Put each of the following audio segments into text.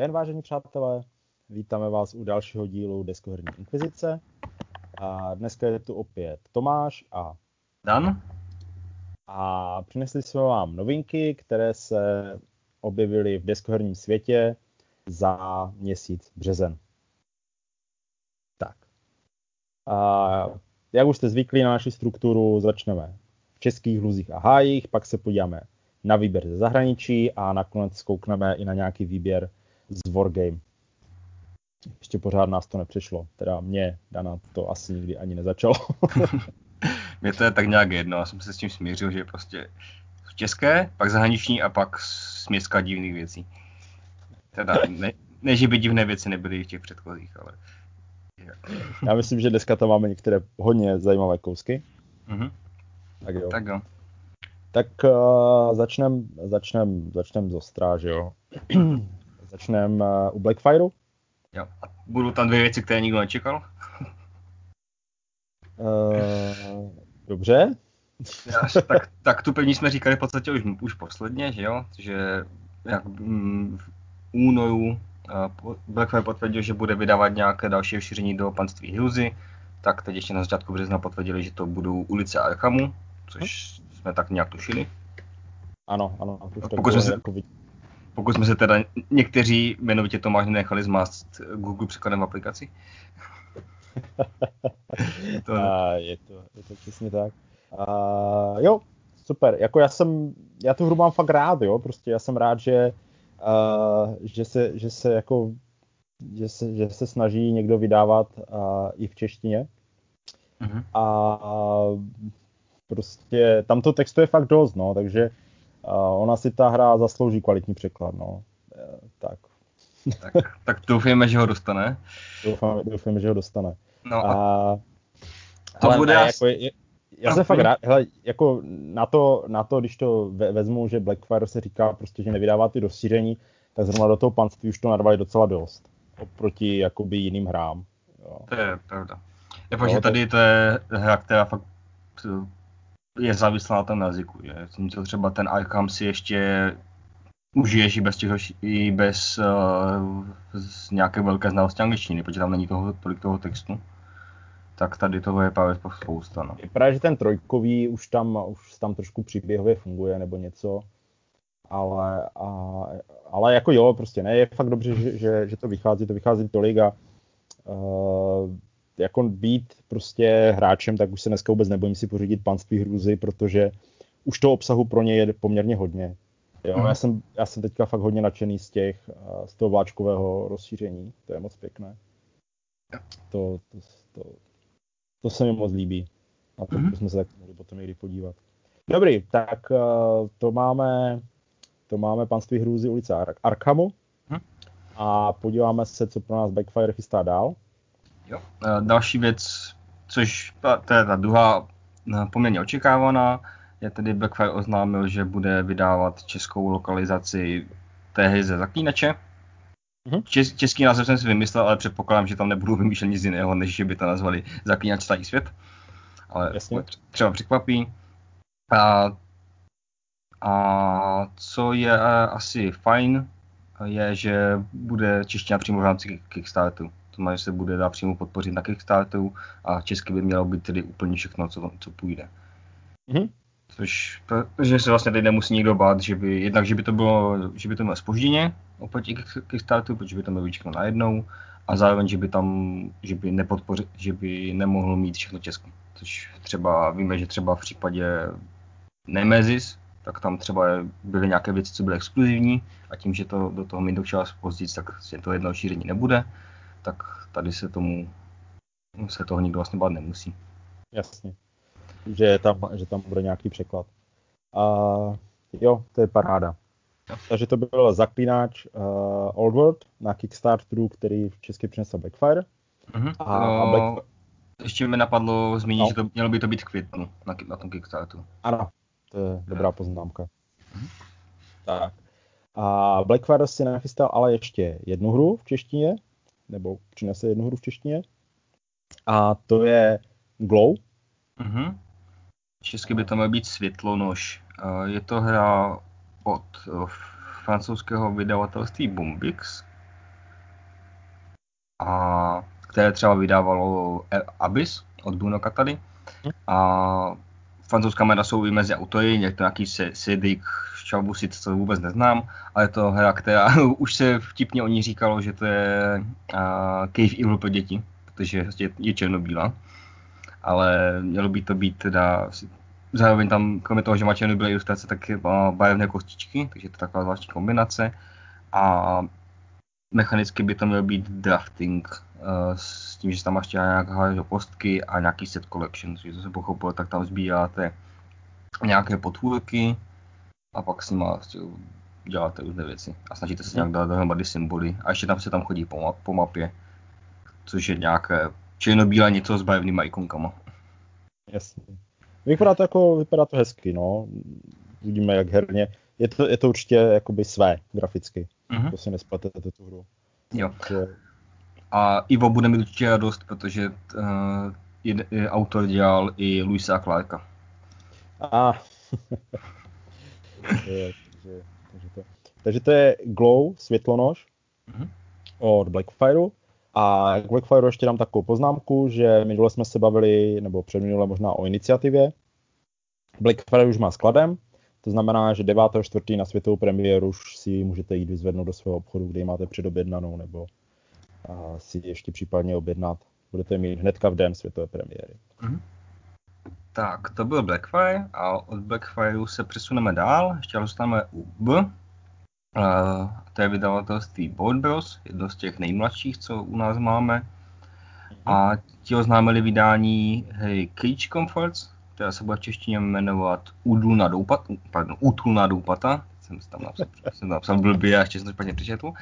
Dobrý den, vážení přátelé. Vítáme vás u dalšího dílu Deskoherní inkvizice. A dneska je tu opět Tomáš a Dan. A přinesli jsme vám novinky, které se objevily v deskoherním světě za měsíc březen. Tak. A jak už jste zvyklí na naši strukturu, začneme v českých hluzích a hájích, pak se podíváme na výběr ze zahraničí a nakonec zkoukneme i na nějaký výběr z Wargame. Ještě pořád nás to nepřišlo, teda mě, Dana, to asi nikdy ani nezačalo. Mně to je tak nějak jedno, já jsem se s tím smířil, že prostě české, pak zahraniční a pak směska divných věcí. Teda ne, ne, že by divné věci nebyly v těch předchozích, ale... Já myslím, že dneska tam máme některé hodně zajímavé kousky. Mm-hmm. Tak jo. Tak jo. Tak uh, začnem, začnem, začnem z Ostra, že jo. začnem uh, u Blackfireu. Jo. A budou tam dvě věci, které nikdo nečekal? uh, dobře. Já, tak, tak tu pevní jsme říkali v podstatě už, už posledně, že jo, že jak, mm, v únoru uh, Blackfire potvrdil, že bude vydávat nějaké další rozšíření do panství Hilzy, tak teď ještě na začátku března potvrdili, že to budou ulice Archamu, což jsme tak nějak tušili. Ano, ano. Pokud jsme, se, jako pokud jsme se teda někteří, jmenovitě Tomáš, nechali zmást Google překladem je, to... A, je, to, je to přesně tak. A, jo, super. Jako já jsem, já tu hru mám fakt rád, jo. Prostě já jsem rád, že, uh, že se, že se jako že se, že se snaží někdo vydávat uh, i v češtině. Mm-hmm. A prostě tam to textu je fakt dost, no, takže uh, ona si ta hra zaslouží kvalitní překlad, no. Uh, tak. tak. Tak doufujeme, že ho dostane. Doufáme, doufujeme, že ho dostane. No a, a to bude ne, jako je, já jsem fakt rád, hele, jako na to, na to, když to ve, vezmu, že Blackfire se říká prostě, že nevydává ty rozšíření, tak zrovna do toho panství už to narvali docela dost. Oproti jakoby jiným hrám. Jo. To je pravda. Je fakt, že tady to je hra, která fakt je závislá na tom jazyku. Že? to třeba ten Arkham si ještě užiješ i bez, těch, i bez uh, nějaké velké znalosti angličtiny, protože tam není toho, tolik toho textu. Tak tady toho je právě spousta. No. Je právě, že ten trojkový už tam, už tam trošku příběhově funguje nebo něco, ale, a, ale jako jo, prostě ne, je fakt dobře, že, že, že to vychází, to vychází tolik a uh, jako být prostě hráčem, tak už se dneska vůbec nebojím si pořídit panství hrůzy, protože už toho obsahu pro ně je poměrně hodně. Jo, mm. já, jsem, já jsem teďka fakt hodně nadšený z těch, z toho vláčkového rozšíření, to je moc pěkné. To, to, to, to se mi moc líbí. A to mm. jsme se tak mohli potom někdy podívat. Dobrý, tak to máme, to máme panství hrůzy ulice Ar- Arkhamu. Mm. A podíváme se, co pro nás Backfire chystá dál. Jo. Další věc, což to je ta druhá poměrně očekávaná, je tedy Blackfire oznámil, že bude vydávat českou lokalizaci té hry ze Zaklínače. Mm-hmm. Čes, český název jsem si vymyslel, ale předpokládám, že tam nebudou vymýšlet nic jiného, než že by to nazvali Zaklínač starý svět. Ale Jasně. třeba překvapí. A, a co je asi fajn, je, že bude čeština přímo v rámci Kickstarteru. Že se bude dát přímo podpořit na Kickstarteru a česky by mělo být tedy úplně všechno, co, co půjde. Mm-hmm. Což, že se vlastně teď nemusí nikdo bát, že by, jednak, že by to bylo, že by to bylo spožděně oproti Kickstarteru, protože by to mělo všechno najednou, a zároveň, že by tam, že by nepodpoři, že by nemohlo mít všechno Česko. Což třeba, víme, že třeba v případě Nemesis, tak tam třeba byly nějaké věci, co byly exkluzivní a tím, že to do toho mít čas později, tak to jedno šíření nebude, tak tady se tomu se toho nikdo vlastně bát nemusí. Jasně že tam, že tam bude nějaký překlad. A jo, to je paráda. Takže to byl zaklínač uh, Old World na Kickstarteru, který v česky přinesl Blackfire. Uh-huh. A, no, a Black... Ještě mi napadlo zmínit, no. že to mělo by to být v květnu na, na tom Kickstarteru. Ano, to je dobrá poznámka. Uh-huh. Tak. A Blackfire si nachystal ale ještě jednu hru v češtině, nebo přinese jednu hru v češtině. A to je Glow. Uh-huh. Česky by to měl být Světlonož. Je to hra od francouzského vydavatelství Bombix, a které třeba vydávalo Abyss od Bruno Katady. A francouzská jména jsou i mezi autory, někdo nějaký Cedric Chalbusit, co vůbec neznám, ale je to hra, která už se vtipně o ní říkalo, že to je uh, Cave Evil pro děti, protože je, je černobílá. Ale mělo by to být teda zároveň tam, kromě toho, že má černobílé ilustrace, tak je barevné kostičky, takže to taková zvláštní kombinace. A mechanicky by to měl být drafting s tím, že tam máš nějaké kostky a nějaký set collection, to se pochopil, tak tam sbíráte nějaké potvůrky a pak s vlastně děláte různé věci a snažíte se nějak dát dohromady symboly a ještě tam se tam chodí po, po mapě, což je nějaké černobílé něco s barevnými ikonkama. Jasně. Vypadá to jako, vypadá to hezky, no. Vidíme, jak herně. Je to, je to určitě jakoby své graficky. Mm-hmm. To si nespletete tu hru. Jo. Takže... A Ivo bude mít určitě radost, protože uh, je, je, autor dělal i Luisa Clarka. A. takže, takže, to, takže to je Glow, světlonož mm-hmm. od Blackfire. A k Blackfire ještě dám takovou poznámku, že minule jsme se bavili, nebo předminule možná o iniciativě. Blackfire už má skladem, to znamená, že 9.4. na světovou premiéru už si můžete jít vyzvednout do svého obchodu, kde ji máte předobjednanou, nebo si ještě případně objednat. Budete mít hnedka v den světové premiéry. Mm-hmm. Tak, to byl Blackfire a od Blackfireu se přesuneme dál. Ještě zůstaneme u B. Uh, to je vydavatelství Board Bros, jedno z těch nejmladších, co u nás máme. A ti oznámili vydání hry Creech Comforts, která se bude v češtině jmenovat Údluna doupata, pardon, Útulná doupata, jsem tam napsal, jsem napsal blbě a ještě jsem to špatně přečetl.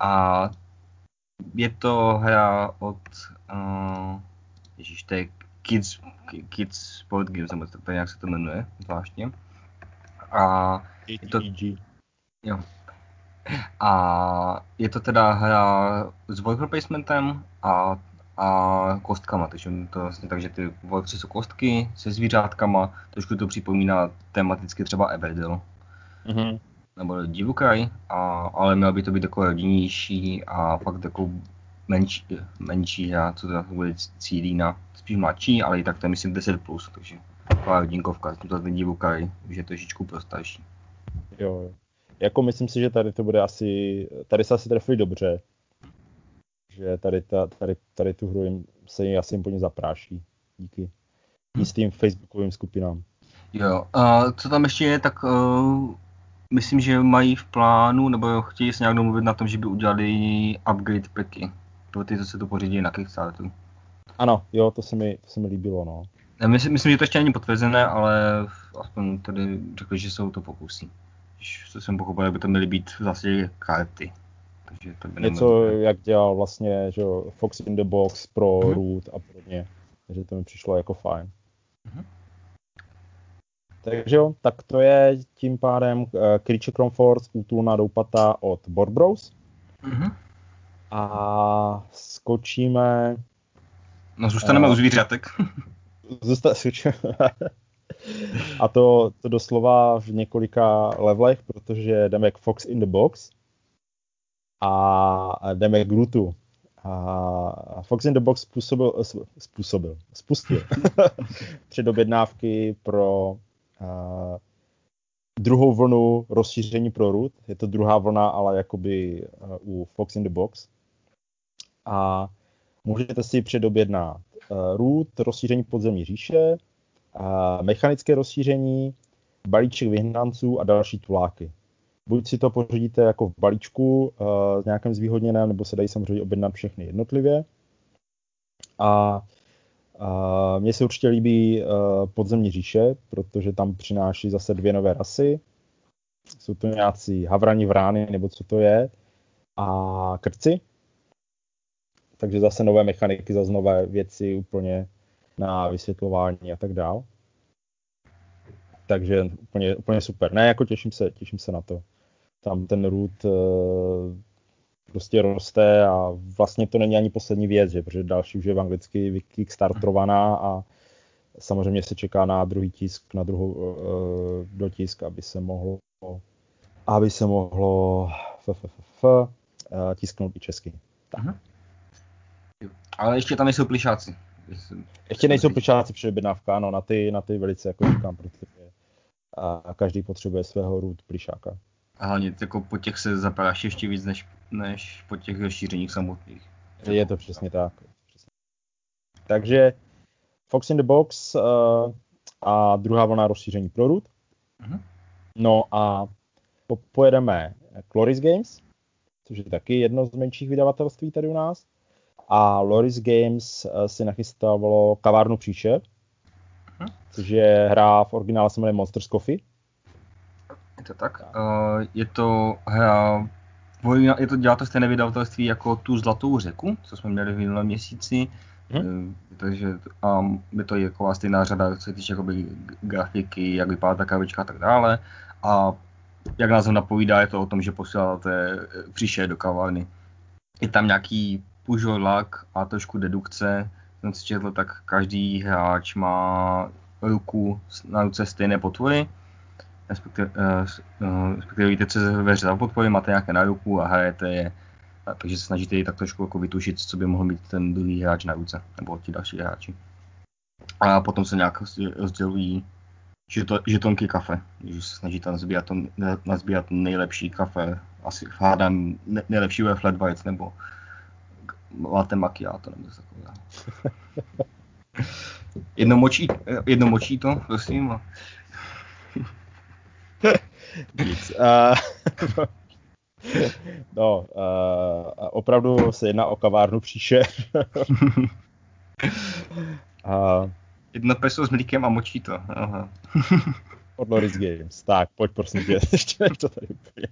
A je to hra od, uh, ježiš, to je Kids, Kids Sport Games, nebo to nějak se to jmenuje zvláštně. A je to, jo. A je to teda hra s worker placementem a a kostkama, takže to vlastně tak, že ty volci jsou kostky se zvířátkama, trošku to připomíná tematicky třeba Everdell. Mm-hmm. Nebo Divukraj, a, ale mělo by to být jako rodinnější a fakt jako menší, menší a co to bude cílí na spíš mladší, ale i tak to je myslím 10+, plus, takže taková rodinkovka, to ten Divukraj už je trošičku pro starší. Jo, jako myslím si, že tady to bude asi, tady se asi trefili dobře, že tady, ta, tady, tady tu hru jim, se jim asi úplně zapráší díky jistým facebookovým skupinám. Jo, a co tam ještě je, tak uh, myslím, že mají v plánu, nebo chtějí se nějak domluvit na tom, že by udělali upgrade packy pro ty, co se to pořídí na Kickstarteru. Ano, jo, to se mi, to se mi líbilo, no. Já myslím, myslím, že to ještě není potvrzené, ale aspoň tady řekli, že jsou to pokusí. Co jsem pochopil, by to měly být zase karty. Takže to by Něco, jak dělal vlastně že Fox in the Box pro mm-hmm. Root a podobně. Takže to mi přišlo jako fajn. Mm-hmm. Takže jo, tak to je tím pádem uh, Creature Comforts, útulná doupata od Board Bros. Mm-hmm. A skočíme... No zůstaneme u zvířatek. Zůsta- a to, to doslova v několika levelech, protože jdeme jak Fox in the Box a jdeme k Glutu. A Fox in the Box způsobil, způsobil spustil tři dobědnávky pro uh, druhou vlnu rozšíření pro root. Je to druhá vlna, ale jakoby uh, u Fox in the Box. A můžete si předobědnat uh, root, rozšíření podzemní říše, mechanické rozšíření, balíček vyhnanců a další tuláky buď si to pořídíte jako v balíčku uh, s nějakým zvýhodněném, nebo se dají samozřejmě objednat všechny jednotlivě. A uh, mně se určitě líbí uh, podzemní říše, protože tam přináší zase dvě nové rasy. Jsou to nějací havrani vrány, nebo co to je, a krci. Takže zase nové mechaniky, zase nové věci úplně na vysvětlování a tak dál. Takže úplně, úplně super. Ne, jako těším se, těším se na to tam ten root eh, prostě roste a vlastně to není ani poslední věc, že, protože další už je v anglicky kickstartovaná a samozřejmě se čeká na druhý tisk, na druhou uh, dotisk, aby se mohlo aby se mohlo f, f, f, f, eh, tisknout i česky. Tak. Ale ještě tam nejsou plišáci. Ještě nejsou plišáci při objednávka, no, na ty, na ty velice jako říkám, protože a každý potřebuje svého root plišáka. A hlavně jako po těch se zapadáš ještě víc, než, než po těch rozšířeních samotných. Je to přesně tak. Takže Fox in the Box uh, a druhá vlna rozšíření pro root. Uh-huh. No a po, pojedeme Cloris Games, což je taky jedno z menších vydavatelství tady u nás. A Loris Games uh, si nachystávalo kavárnu příšer, uh-huh. což je hra v originále se jmenuje Monsters Coffee. Je to tak. Uh, je to hra, je to dělá to stejné vydavatelství jako tu Zlatou řeku, co jsme měli v minulém měsíci. Hmm. Takže a je to jako stejná řada, co se týče jakoby grafiky, jak vypadá ta kavička a tak dále. A jak nás napovídá, je to o tom, že posíláte příše do kavárny. Je tam nějaký pužolak a trošku dedukce. Jsem si četl, tak každý hráč má ruku na ruce stejné potvory respektive, uh, respektive víte, co se ve za podpory, máte nějaké na ruku a hrajete je, takže se snažíte ji tak trošku jako vytušit, co by mohl mít ten druhý hráč na ruce, nebo ti další hráči. A potom se nějak rozdělují žetonky kafe, že se snažíte nazbírat, to, nazbírat nejlepší kafe, asi hádám nejlepší je flat white, nebo latte macchiato, nebo něco takového. jedno močí, jedno močí to, prosím. Nic. Uh, no, uh, opravdu se jedná o kavárnu příše. uh, Jedno peso s mlíkem a močí to. Aha. od Loris Games. Tak, pojď prosím tě, ještě než to tady úplně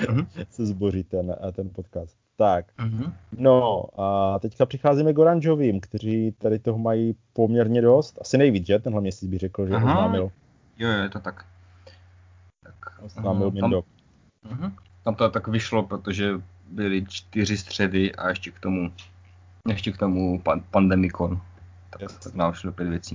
uh-huh. se zboří ten, ten podcast. Tak, uh-huh. no a teďka přicházíme k Oranžovým, kteří tady toho mají poměrně dost. Asi nejvíc, že? Tenhle měsíc bych řekl, že Aha. oznámil. Jo, je to tak. Oznámil uh, Tam, uh-huh. tam to tak vyšlo, protože byly čtyři středy a ještě k tomu ještě k tomu pan, pandemikon. Tak, yes. tak nám šlo pět věcí.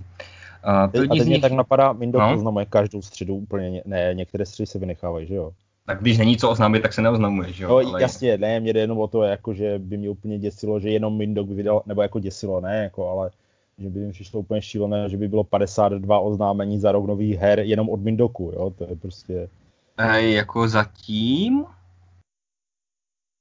Uh, a teď nich... mě tak napadá, Windows no? oznamuje každou středu úplně, ne, některé středy se vynechávají, že jo? Tak když není co oznámit, tak se neoznamuje, že jo? No, ale... jasně, ne, mě jde jenom o to, jako, že by mě úplně děsilo, že jenom Windows vydal, nebo jako děsilo, ne, jako, ale že by mi přišlo úplně šílené, že by bylo 52 oznámení za rok nových her jenom od Windoku, jo, to je prostě... E, jako zatím?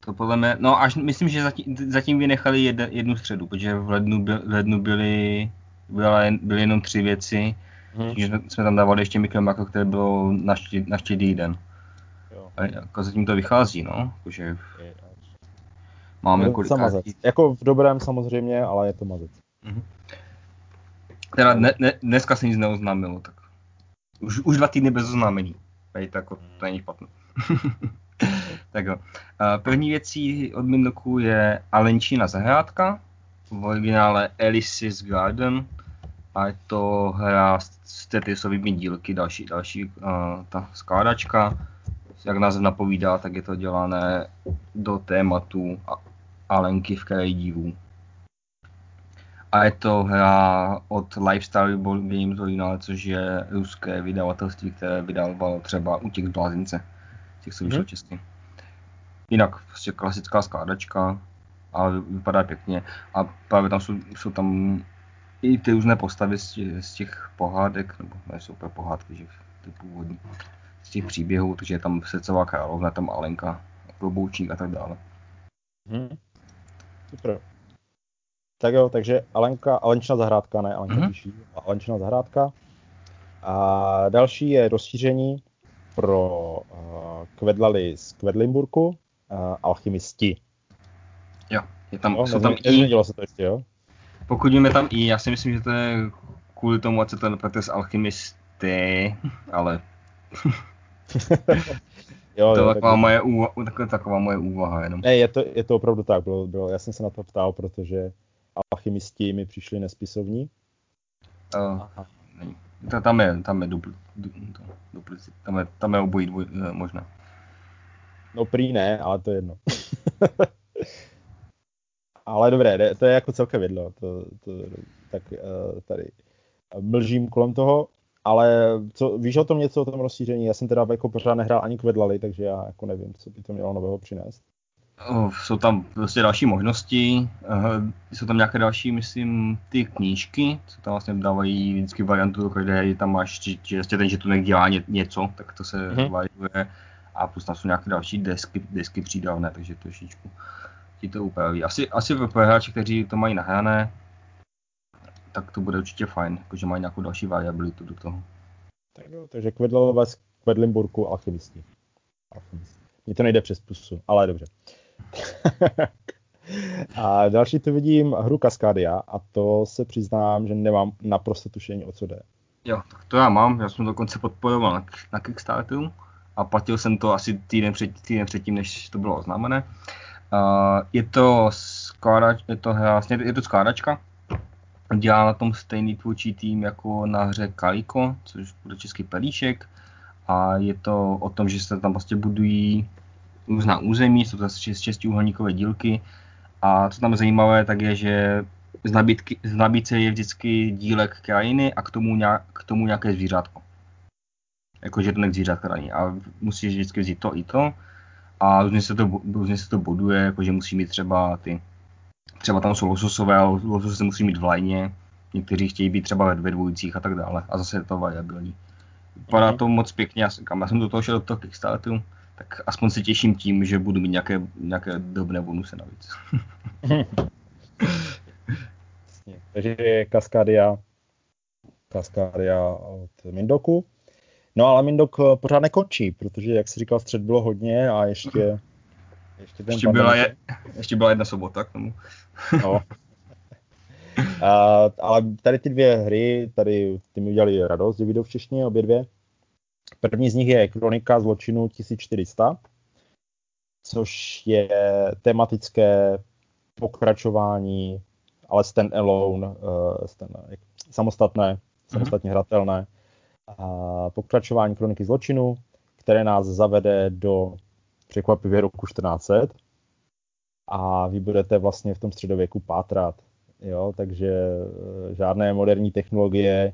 To podle mě, no až myslím, že zatím, zatím vynechali jed, jednu středu, protože v lednu, byl, v lednu byly, byly, byly jenom tři věci, hmm. že jsme tam dávali ještě Mikro které bylo na, ští, na štědý den. A jako zatím to vychází, no, jakože máme kolik... Jako v dobrém samozřejmě, ale je to mazec. Mm-hmm. Teda ne, ne, dneska se nic neoznámilo, tak už, už dva týdny bez oznámení. Tady tak to není špatné. tak jo. První věcí od Mindoku je Alenčina zahrádka, v originále Alice's Garden a je to hra s Tetrisovými dílky, další, další uh, ta skládačka. Jak název napovídá, tak je to dělané do tématu Alenky v kraji divů. A je to hra od Lifestyle Games Original, což je ruské vydavatelství, které vydávalo třeba Útěk z blázince. Těch se vyšlo hmm. česky. Jinak prostě klasická skládačka, ale vypadá pěkně. A právě tam jsou, jsou tam i ty různé postavy z těch, z těch pohádek, nebo ne jsou úplně pohádky, že ty původní, z těch příběhů, takže je tam srdcová královna, tam Alenka, kloboučník a tak dále. Hmm. Super. Tak jo, takže Alenka, Alenčina zahrádka, ne Alenka mm-hmm. píší, Alenčina zahrádka. A další je rozšíření pro uh, Kvedlali z Kvedlimburku, uh, alchymisti. Jo, je tam, jo, jsou tam i... se to ještě, jo? Pokud víme tam i, já si myslím, že to je kvůli tomu, ať se to nepletuje s alchymisty, ale... jo, to je taková, tak... moje úvaha, taková, taková moje úvaha jenom. Ne, je to, je to opravdu tak, bylo, bylo, já jsem se na to ptal, protože alchymisti mi přišli nespisovní. Uh, není. Tam je, tam je dupl, dupl, tam je, tam je obojí dvoj, eh, možná. No prý ne, ale to je jedno. ale dobré, to je jako celkem jedno. To, to, tak uh, tady mlžím kolem toho. Ale co, víš o tom něco, o tom rozšíření? Já jsem teda jako pořád nehrál ani Kvedlali, takže já jako nevím, co by to mělo nového přinést. Oh, jsou tam prostě další možnosti, uh, jsou tam nějaké další, myslím, ty knížky, co tam vlastně dávají vždycky variantu do každé hry, tam máš, že, že vlastně ten žetunek dělá ně, něco, tak to se mm-hmm. variuje a plus tam jsou nějaké další desky, desky přídavné, takže trošičku ti to upraví. Asi, asi pro hráči, kteří to mají nahrané, tak to bude určitě fajn, jakože mají nějakou další variabilitu do toho. Tak jo, takže Kvedlové z Kvedlimburku alchymisti. alchymisti. Mně to nejde přes pusu, ale dobře. a další tu vidím hru Cascadia a to se přiznám, že nemám naprosto tušení, o co jde. Jo, tak to já mám, já jsem dokonce podporoval na, na Kickstarteru a platil jsem to asi týden, před, týden předtím, než to bylo oznámené. Uh, je to skládač, je to vlastně, je to skládačka, dělá na tom stejný tvůrčí tým jako na hře Kaliko, což bude český pelíšek a je to o tom, že se tam vlastně budují různá území, jsou to šest, úhelníkové dílky a co tam je zajímavé, tak je, že z, nabídky, z nabídce je vždycky dílek krajiny a k tomu, nějak, k tomu nějaké zvířátko. Jakože to nech zvířátka není. A musíš vždycky vzít to i to a různě se to, různě se to boduje, jakože musí mít třeba ty, třeba tam jsou lososové, ale lososy se musí mít v lajně, někteří chtějí být třeba ve dvojicích a tak dále. A zase je to variabilní. Vypadá mm-hmm. to moc pěkně, já, já jsem do toho šel do toho Kickstarteru, tak aspoň se těším tím, že budu mít nějaké, nějaké dobré bonusy navíc. Takže Kaskadia, Kaskadia od Mindoku. No ale Mindok pořád nekončí, protože jak jsi říkal, střed bylo hodně a ještě... Ještě, ten ještě, byla, je, ještě byla jedna sobota k tomu. no. A, ale tady ty dvě hry, tady ty mi udělali radost, že v češtině obě dvě. První z nich je Kronika zločinu 1400, což je tematické pokračování, ale stand alone, uh, stand, samostatné, samostatně hratelné a pokračování kroniky zločinu, které nás zavede do překvapivě roku 1400 a vy budete vlastně v tom středověku pátrat. Jo, takže eh, žádné moderní technologie,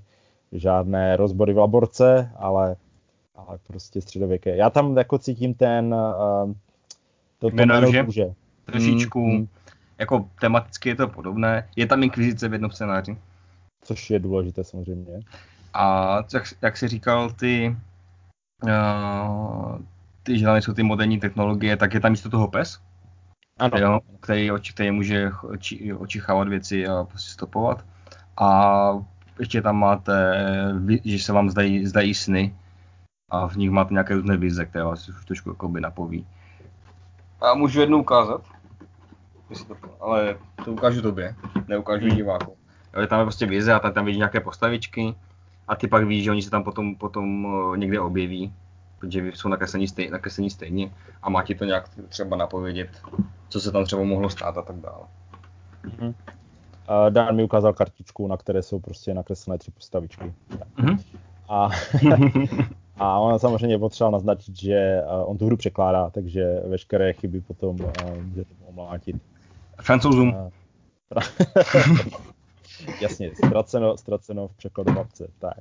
žádné rozbory v laborce, ale, ale prostě středověké. Já tam jako cítím ten uh, to jméno kůže. Trošičku, mm, mm. jako tematicky je to podobné. Je tam inkvizice v jednom scénáři. Což je důležité samozřejmě. A jak, jak jsi říkal, ty, uh, ty že tam jsou ty moderní technologie, tak je tam místo toho pes, ano. Jo, který, který může oči, očichávat věci a prostě stopovat. A ještě tam máte, že se vám zdají, zdají sny a v nich máte nějaké různé vize, které vás už trošku jakoby napoví. A můžu jednu ukázat, ale to ukážu tobě, neukážu hmm. diváku. Je tam je prostě vize a tam, tam vidí nějaké postavičky a ty pak víš, že oni se tam potom, potom eh, někde objeví, protože jsou nakreslení, stej, nakreslení stejně a má ti to nějak třeba napovědět, co se tam třeba mohlo stát a tak dále. Mm-hmm. Dan mi ukázal kartičku, na které jsou prostě nakreslené tři postavičky. Mm-hmm. A, a on samozřejmě potřeboval naznačit, že on tu hru překládá, takže veškeré chyby potom uh, může omlátit. Francouzům. Jasně, ztraceno, ztraceno v překladovce. Tak.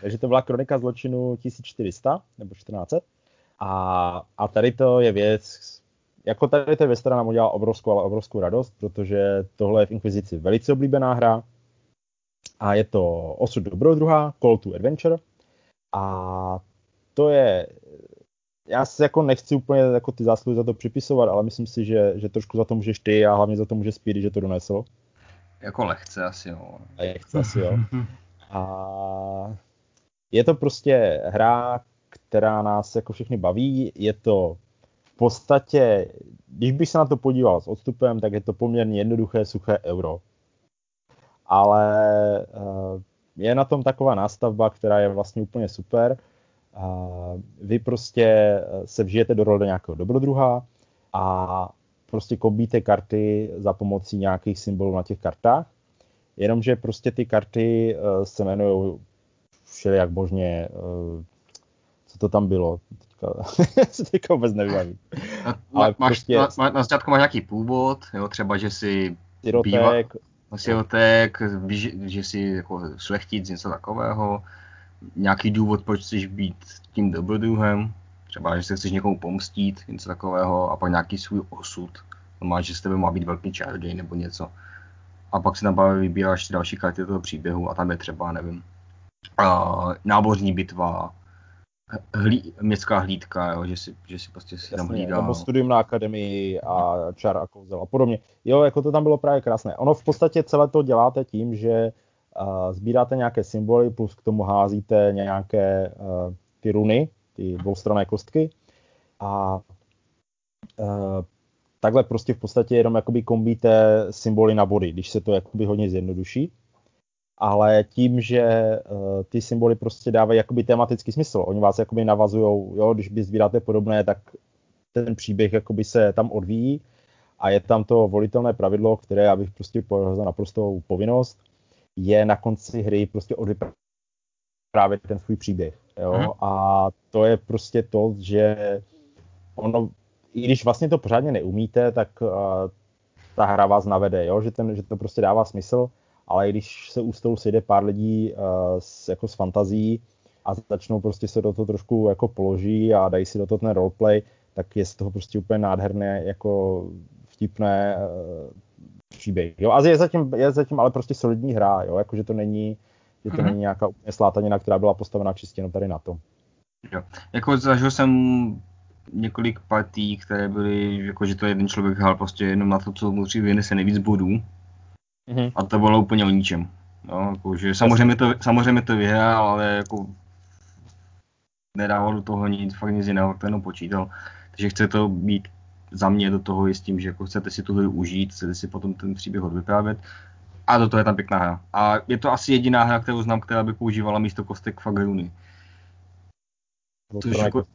Takže to byla kronika zločinu 1400 nebo 1400. A, a tady to je věc, jako tady to věc, která nám udělala obrovskou, ale obrovskou radost, protože tohle je v Inkvizici velice oblíbená hra. A je to Osud dobrodruha, Call to Adventure. A to je, já si jako nechci úplně jako ty zásluhy za to připisovat, ale myslím si, že, že trošku za to můžeš ty a hlavně za to může Speedy, že to donesl. Jako lehce asi jo. Lehce asi jo. A je to prostě hra, která nás jako všechny baví. Je to v podstatě, když bych se na to podíval s odstupem, tak je to poměrně jednoduché, suché euro. Ale uh, je na tom taková nástavba, která je vlastně úplně super. Uh, vy prostě se vžijete do role nějakého dobrodruha a prostě kombíte karty za pomocí nějakých symbolů na těch kartách, jenomže prostě ty karty se jmenují všelijak možně, uh, co to tam bylo, teďka se teďka vůbec nevybavím. Ale máš, prostě... na, na, na začátku máš nějaký původ, jo, třeba, že si sirotek, býva, sirotek, víš, že si jako šlechtic, něco takového, nějaký důvod, proč chceš být tím dobrodruhem, třeba, že se chceš někomu pomstít, něco takového, a pak nějaký svůj osud. Má, že z tebe má být velký čaroděj nebo něco. A pak si tam právě vybíráš další karty toho příběhu a tam je třeba, nevím, uh, nábořní bitva, hlí, městská hlídka, jo, že si, že si prostě si tam hlídal. Nebo studium na akademii a čar a kouzel a podobně. Jo, jako to tam bylo právě krásné. Ono v podstatě celé to děláte tím, že uh, sbíráte nějaké symboly, plus k tomu házíte nějaké uh, ty runy, ty dvoustranné kostky a uh, takhle prostě v podstatě jenom jakoby kombíte symboly na body, když se to jakoby hodně zjednoduší ale tím, že uh, ty symboly prostě dávají jakoby tematický smysl. Oni vás jakoby navazují, jo, když by sbíráte podobné, tak ten příběh jakoby se tam odvíjí a je tam to volitelné pravidlo, které já bych prostě považoval za naprostou povinnost, je na konci hry prostě právě ten svůj příběh. Jo? Hmm. A to je prostě to, že ono, i když vlastně to pořádně neumíte, tak uh, ta hra vás navede, jo? Že, ten, že to prostě dává smysl ale když se u stolu sejde pár lidí uh, s, jako s fantazí a začnou prostě se do toho trošku jako položí a dají si do toho ten roleplay, tak je z toho prostě úplně nádherné, jako vtipné uh, příběh. Jo, a je zatím, je zatím ale prostě solidní hra, jo, jakože to není, že to mm-hmm. není nějaká úplně slátanina, která byla postavená čistě jenom tady na to. Jo, jako zažil jsem několik partí, které byly, jako že to jeden člověk hrál prostě jenom na to, co mu vynese nejvíc bodů, Mm-hmm. A to bylo úplně o ničem. No, jako, že samozřejmě, to, samozřejmě to vyhrál, ale jako nedával do toho nic, fakt nic jiného, to jenom počítal. Takže chce to být za mě do toho i s tím, že jako chcete si tu hru užít, chcete si potom ten příběh odvyprávět. A do toho je tam pěkná hra. A je to asi jediná hra, kterou znám, která by používala místo kostek fakt runy. Což jako,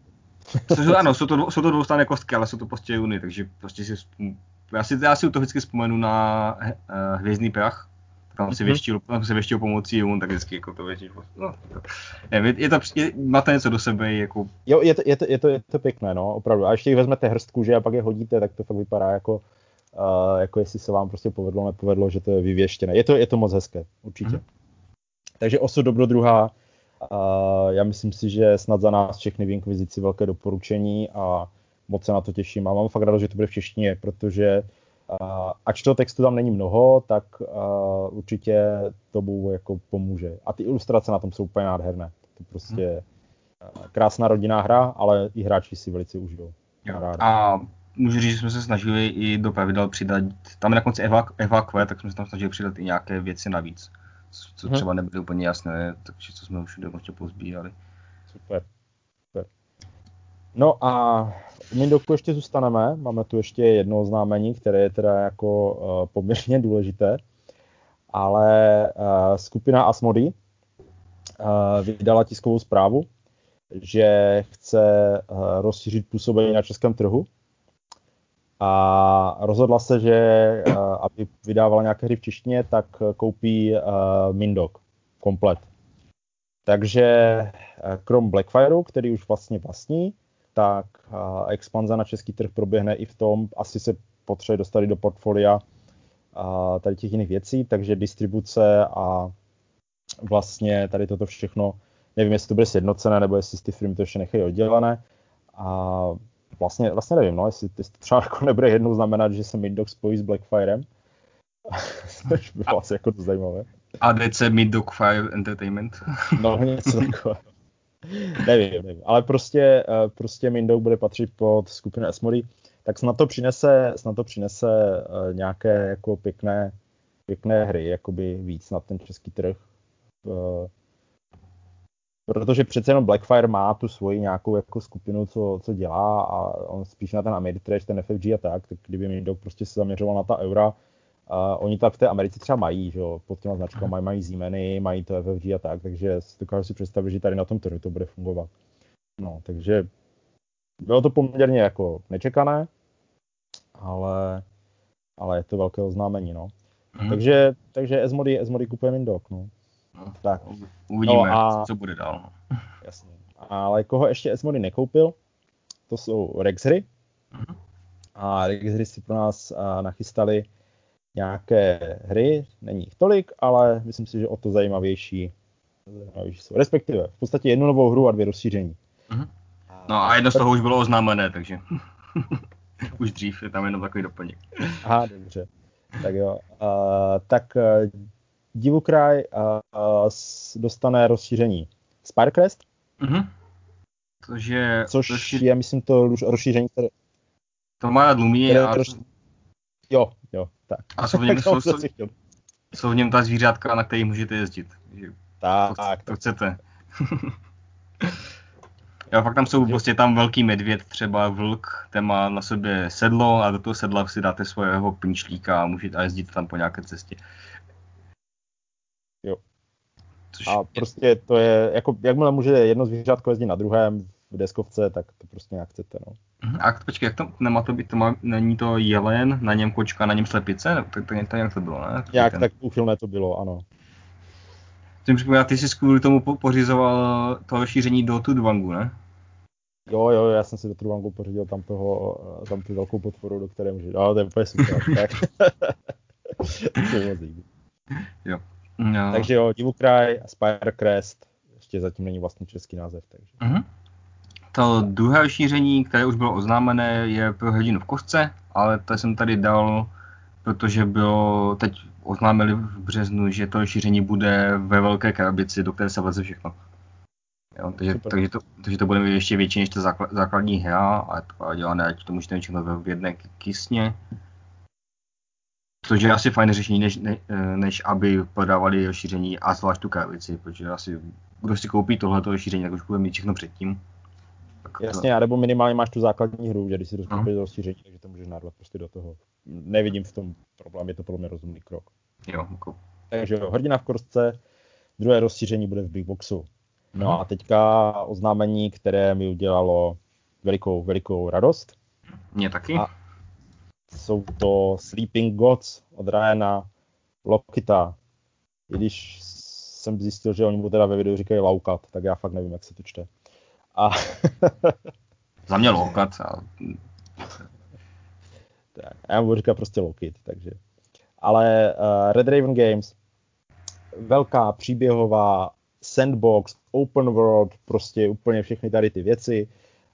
což, ano, jsou to, jsou to dvoustranné kostky, ale jsou to prostě runy, takže prostě si já si, já si to vždycky vzpomenu na uh, Hvězdný prach, tam si mhm. věštil, tam si věštil pomocí Jun, tak vždycky jako to větší. No, je, je, to, je, má to něco do sebe, jako... Jo, je to, je, to, je, to, je to pěkné, no, opravdu. A ještě když vezmete hrstku, že a pak je hodíte, tak to fakt vypadá jako, uh, jako jestli se vám prostě povedlo, nepovedlo, že to je vyvěštěné. Je to, je to moc hezké, určitě. Mm. Takže osud dobrodruha, uh, já myslím si, že snad za nás všechny v Inkvizici velké doporučení a moc se na to těším a mám fakt radost, že to bude v češtině, protože uh, ač toho textu tam není mnoho, tak uh, určitě tomu jako pomůže. A ty ilustrace na tom jsou úplně nádherné. To prostě uh, krásná rodinná hra, ale i hráči si velice užijou. A můžu říct, že jsme se snažili i do pravidel přidat, tam je na konci evakue, tak jsme se tam snažili přidat i nějaké věci navíc, co hmm. třeba nebyly úplně jasné, takže co jsme už ještě pozbírali. Super. Super. No a Mindoku ještě zůstaneme. Máme tu ještě jedno oznámení, které je teda jako uh, poměrně důležité. Ale uh, skupina Asmody uh, vydala tiskovou zprávu, že chce rozšířit působení na českém trhu a rozhodla se, že aby vydávala nějaké hry v češtině, tak koupí uh, Mindok komplet. Takže krom Blackfireu, který už vlastně vlastní, tak expanze na český trh proběhne i v tom, asi se potřebuje dostat do portfolia tady těch jiných věcí, takže distribuce a vlastně tady toto všechno, nevím, jestli to bude sjednocené, nebo jestli ty firmy to ještě nechají oddělené. A vlastně, vlastně nevím, no, jestli, jestli to třeba jako nebude jednou znamenat, že se Middock spojí s Blackfirem. Což by bylo asi jako to zajímavé. ADC Middog Fire Entertainment. no, něco takového nevím, nevím, ale prostě, eh, prostě Mindou bude patřit pod skupinu Esmody, tak snad to přinese, snad to přinese eh, nějaké jako pěkné, pěkné hry, jakoby víc na ten český trh. Eh, protože přece jenom Blackfire má tu svoji nějakou jako skupinu, co, co dělá a on spíš na ten Ameritrash, ten FFG a tak, tak kdyby Mindou prostě se zaměřoval na ta eura, Uh, oni tak v té Americe třeba mají, že jo, pod těma značkami mají, mají Zimeny, mají to FFG a tak, takže dokážu si představit, že tady na tom trhu to bude fungovat. No, takže bylo to poměrně jako nečekané, ale, ale je to velké oznámení, no. Mm. Takže, takže Esmody, Esmody kupuje Mindok, no. no. Tak. Uvidíme, no a, co bude dál. No. Jasně. Ale koho ještě Esmody nekoupil, to jsou Rexhry. Mm. A Rexhry si pro nás uh, nachystali nějaké hry, není jich tolik, ale myslím si, že o to zajímavější Respektive, v podstatě jednu novou hru a dvě rozšíření. Uh-huh. No a jedno z toho už bylo oznámené, takže už dřív je tam jenom takový doplněk. Aha, dobře. Tak jo. Uh, tak uh, Divukraj uh, dostane rozšíření. Uh-huh. Cože, což což je, myslím, to rozšíření, které... To má Lumí a... Roz... Jo, jo, tak. A jsou v něm, jsou, jsou, jsou v něm ta zvířátka, na kterých můžete jezdit. Tak, to, to chcete. jo, fakt tam jsou prostě tam velký medvěd, třeba vlk, ten má na sobě sedlo a do toho sedla si dáte svého pinčlíka a můžete a jezdit tam po nějaké cestě. Jo. Což a prostě to je, jako jakmile může jedno zvířátko jezdit na druhém v deskovce, tak to prostě nějak chcete, no. Mhm. A počkej, jak to, nemá to být, to má, není to jelen, na něm kočka, na něm slepice? Tak to, to, nějak to bylo, ne? Jak ten... tak úchylné to bylo, ano. Tím připomíná, ty jsi kvůli tomu pořizoval to rozšíření do Tudvangu, ne? Jo, jo, já jsem si do Tudvangu pořídil tam toho, tam tu velkou potvoru, do které může, ale to je úplně super, tak. jo. No. Takže jo, Divukraj a Spirecrest, ještě zatím není vlastně český název. Takže. Uh-huh. To druhé rozšíření, které už bylo oznámené, je pro hodinu v kostce, ale to jsem tady dal, protože bylo, teď oznámili v březnu, že to rozšíření bude ve velké krabici, do které se vleze všechno. Jo, takže, takže, to, takže to bude ještě větší než ta základní hra a to dělané, ať to můžete všechno v jedné kysně. Což je asi fajn řešení, než, ne, než aby podávali rozšíření a zvlášť tu krabici, protože asi kdo si koupí tohleto rozšíření, tak už bude mít všechno předtím. Jasně, nebo minimálně máš tu základní hru, že když si rozkoupíš no. rozšíření, takže to můžeš narvat prostě do toho. Nevidím v tom problém, je to podle mě rozumný krok. Jo, jako. Takže jo, hrdina v kostce, druhé rozšíření bude v Big Boxu. No hmm. a teďka oznámení, které mi udělalo velikou, velikou radost. Mně taky. A jsou to Sleeping Gods od Ryana Lokita. I když jsem zjistil, že oni mu teda ve videu říkají Laukat, tak já fakt nevím, jak se to čte. A... Za mě Lokat. A... tak, já mu říkám prostě Lokit, takže. Ale uh, Red Raven Games, velká příběhová sandbox, open world, prostě úplně všechny tady ty věci.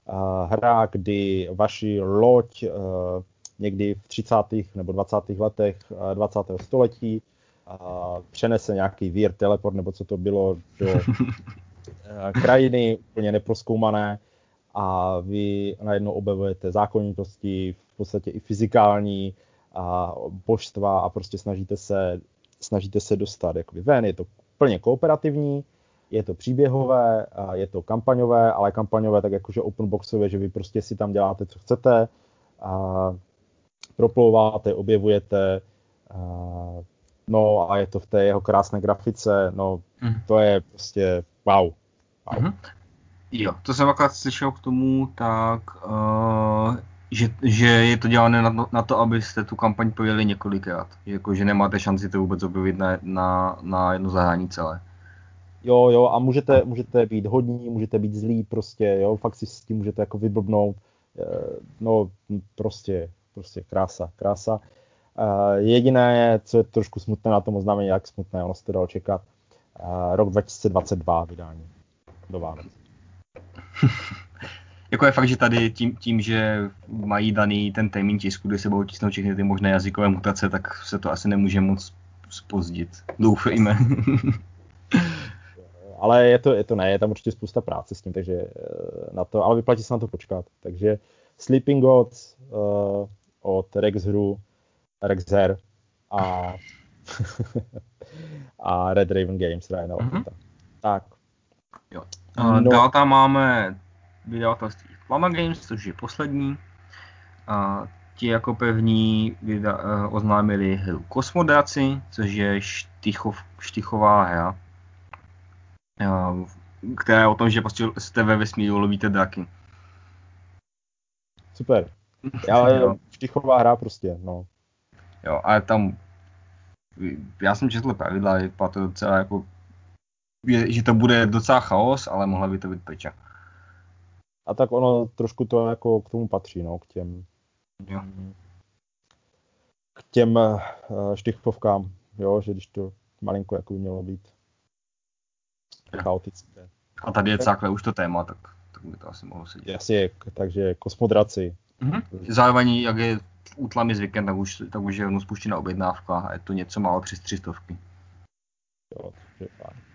Uh, hra, kdy vaši loď uh, někdy v 30. nebo 20. letech 20. století přenese nějaký vír, teleport nebo co to bylo do krajiny úplně neproskoumané a vy najednou objevujete zákonitosti, v podstatě i fyzikální a božstva a prostě snažíte se, snažíte se dostat jakoby ven. Je to plně kooperativní, je to příběhové, je to kampaňové, ale kampaňové tak jakože open boxové, že vy prostě si tam děláte, co chcete. A proplouváte, objevujete, uh, no a je to v té jeho krásné grafice, no mm. to je prostě wow. Mm-hmm. Jo, to jsem akorát slyšel k tomu, tak uh, že, že je to dělané na, na to, abyste tu kampaň projeli několikrát. Jako, že nemáte šanci to vůbec objevit na, na, na jedno zahrání celé. Jo, jo, a můžete, můžete být hodní, můžete být zlí, prostě, jo, fakt si s tím můžete jako vyblbnout. Eh, no, prostě prostě krása, krása. Uh, jediné, co je trošku smutné na tom oznámení, jak smutné, ono se to dalo čekat, rok 2022 vydání do Vánoc. jako je fakt, že tady tím, tím, že mají daný ten termín tisku, kde se budou tisnout všechny ty možné jazykové mutace, tak se to asi nemůže moc spozdit. Doufejme. ale je to, je to ne, je tam určitě spousta práce s tím, takže eh, na to, ale vyplatí se na to počkat. Takže Sleeping Gods, uh, od Rexhru, Rexher a, a Red Raven Games, Ryana mm-hmm. Tak. Jo. No. Dál tam máme vydavatelství Flama Games, což je poslední. A ti jako pevní vyda, uh, oznámili hru Kosmodraci, což je štychov, štychová hra, uh, která je o tom, že prostě jste ve vesmíru lovíte draky. Super. Já, štichová hra prostě, no. Jo, a tam, já jsem četl pravidla, vypadá to docela jako, je, že to bude docela chaos, ale mohla by to být peča. A tak ono trošku to jako k tomu patří, no, k těm, jo. k těm uh, štichovkám, jo, že když to malinko jako by mělo být chaotické. A tady je takhle už to téma, tak, tak by to asi mohlo sedět. Jasně, takže kosmodraci. Mhm. Zároveň, jak je v útlami zvykem, tak už, tak už je rovnou spuštěna objednávka a je to něco málo přes 300. Jo, takže fajn.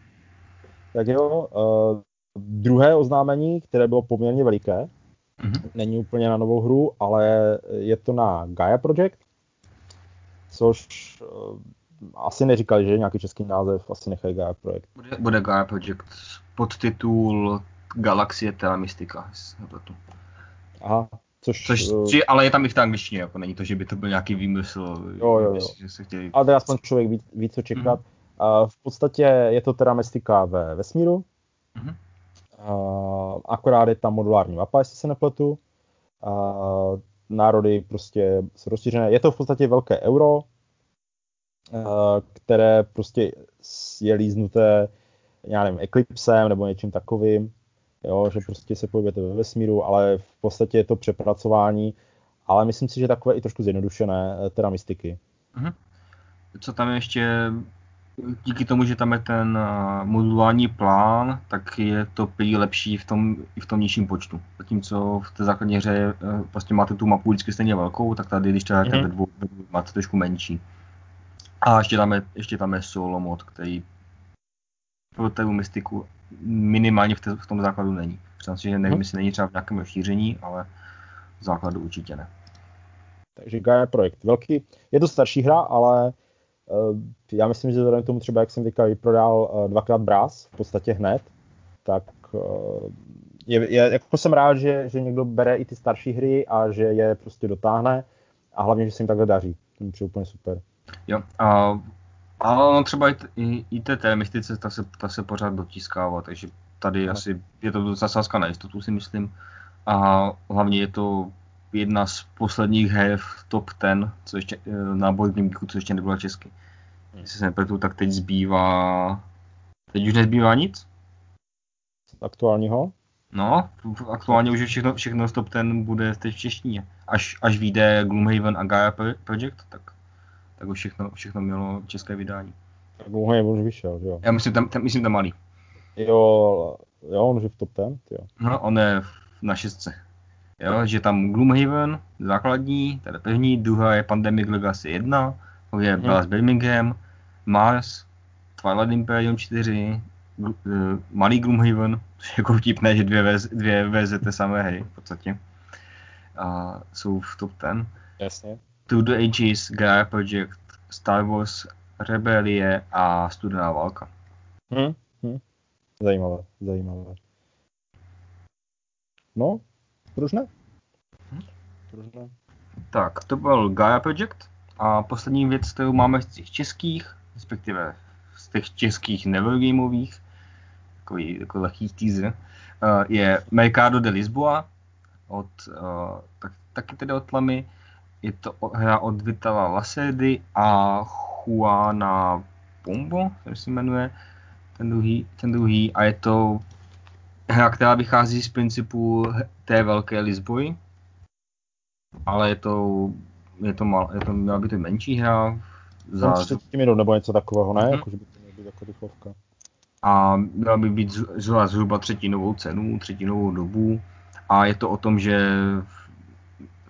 Tak jo, uh, druhé oznámení, které bylo poměrně veliké, Mhm. není úplně na novou hru, ale je to na Gaia Project, což uh, asi neříkali, že je nějaký český název, asi nechají Gaia Project. Bude, bude Gaia Project podtitul Galaxie se nepletu. Aha, což, Což, či, ale je tam i v té angličtině, jako není to, že by to byl nějaký výmysl, Jo, jo, jo. že se chtěli... ale aspoň člověk ví, ví co čekat. Uh, v podstatě je to teda Mystika ve vesmíru, Mhm. Uh, akorát je tam modulární mapa, jestli se nepletu. Uh, národy prostě jsou rozšířené. Je to v podstatě velké euro, které prostě je líznuté, já nevím, Eclipsem nebo něčím takovým. Jo, že prostě se pohybujete ve vesmíru, ale v podstatě je to přepracování, ale myslím si, že takové i trošku zjednodušené, eh, teda mystiky. Co tam je ještě, díky tomu, že tam je ten uh, modulární plán, tak je to prý lepší v tom, i v tom nižším počtu. Zatímco v té základní hře uh, prostě máte tu mapu vždycky stejně velkou, tak tady, když to hrajete Mhm. ve dvou, máte trošku menší. A ještě tam je, ještě tam je solo mod, který pro tu mystiku minimálně v, té, v tom základu není. Přiznám si, že nevím, Mhm. jestli není třeba v nějakém rozšíření, ale v základu určitě ne. Takže Gaia projekt velký. Je to starší hra, ale já myslím, že vzhledem k tomu třeba, jak jsem teďka vyprodal uh, dvakrát Brás, v podstatě hned, tak uh, je, je, jako jsem rád, že, že někdo bere i ty starší hry a že je prostě dotáhne a hlavně, že se jim takhle daří. To mi přijde úplně super. Jo, a, ale ono třeba i, i, i té témistice, ta se, ta se pořád dotiskává, takže tady Ano. asi je to docela sázka na jistotu, si myslím. A hlavně je to jedna z posledních her v top 10, co ještě, eh, na Board Game Geeku, co ještě nebyla česky. Hmm. Jestli se nepletu, tak teď zbývá... Teď už nezbývá nic? Aktuálního. No, aktuálně už je všechno, všechno z top 10 bude teď v češtině. Až, až vyjde Gloomhaven a Gaia Pro- Project, tak, tak už všechno, všechno mělo české vydání. Tak dlouho je, on už vyšel, že jo. Já myslím tam, tam, myslím tam malý. Jo, jo, on už je v top 10, jo. No, on je v- na šestce. Jo, že tam Gloomhaven, základní, teda první, druhá je Pandemic Legacy 1, pak je Mhm. Brass Birmingham, Mars, Twilight Imperium 4, Gl- eh, malý Gloomhaven, což je jako vtipné, že dvě, vez, dvě verze té samé hry v podstatě. A jsou v top 10. Jasně. To the Ages, Gaia Project, Star Wars, Rebelie a Studená válka. Hm? Hm. Zajímavé, zajímavé. No, proč ne? Proč ne? Tak, to byl Gaia Project a poslední věc, kterou máme z těch českých, respektive z těch českých nevergameových, takový jako lehký teaser, uh, je Mercado de Lisboa, od, uh, tak, taky tedy od Tlamy. Je to hra od Vitala Lacerdy a Juana Pombo, jak se jmenuje, ten druhý, ten druhý. A je to hra, která vychází z principu té velké Lisboy, ale je to, je to, mal, je to měla být to menší hra, za, Za 30 minut nebo něco takového, ne? Mhm. Jako, že by to mělo být jako rychlovka. a měla by být zhruba, zhruba třetinovou cenu, třetinovou dobu a je to o tom, že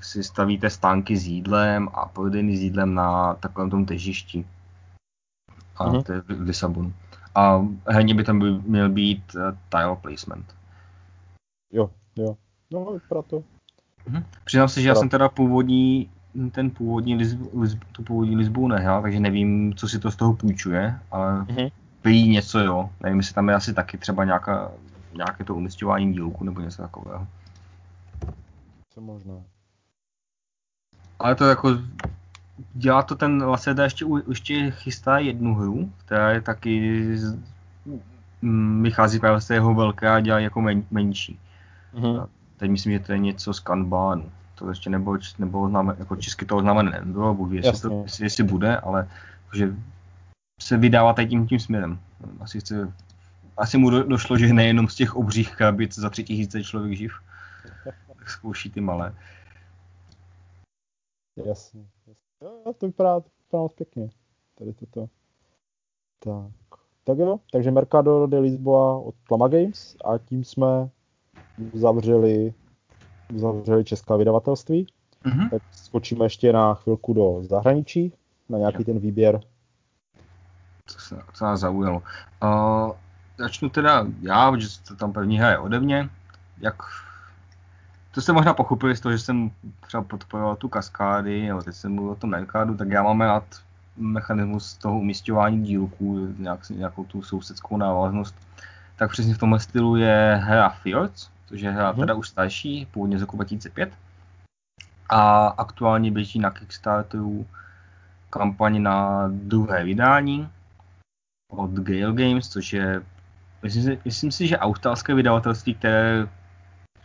si stavíte stánky s jídlem a prodejny s jídlem na takovém tom težišti. A Mhm. to je v v Lisabonu. A hlavně by tam by měl být eh, tile placement. Jo, jo. No, vypadá to. Mhm. Přiznám se, že já jsem teda původní, ten původní Lis, Lis, tu původní Lisbu nehrál, takže nevím, co si to z toho půjčuje, ale Mhm. prý něco jo. Nevím, jestli tam je asi taky třeba nějaká, nějaké to umistování dílku nebo něco takového. Co možná. Ale to jako dělá to ten Laseda ještě, ještě chystá jednu hru, která je taky z, vychází právě z té jeho velké a dělá jako men, menší. Mhm. Teď myslím, že to je něco z Kanbánu. To ještě nebo, nebo oznáme, jako česky to oznámené nebylo, ví, jestli, to, Jasně. jestli, jestli, bude, ale že se vydává tady tím, tím směrem. Asi, chce, asi mu do, došlo, že nejenom z těch obřích krabic za tři tisíce člověk živ, tak zkouší ty malé. Jasně. jasně. Jo, to vypadá, to vypadá moc pěkně. Tady toto. Tak. Tak jo, takže Mercador de Lisboa od Plama Games a tím jsme uzavřeli, uzavřeli česká vydavatelství. Mm-hmm. Tak skočíme ještě na chvilku do zahraničí, na nějaký ten výběr. Co, se, co nás zaujalo. Uh, začnu teda já, protože to tam první hra je ode mě. Jak to jste možná pochopili z toho, že jsem třeba podporoval tu kaskády, nebo teď jsem mluvil o tom Mercadu, tak já mám rád mechanismus toho umístěvání dílků, nějak, nějakou tu sousedskou návaznost. Tak přesně v tomhle stylu je hra Fjords, což je hra mm-hmm. teda už starší, původně z roku 2005. A aktuálně běží na Kickstarteru kampaň na druhé vydání od Gale Games, což je, myslím si, myslím si že australské vydavatelství, které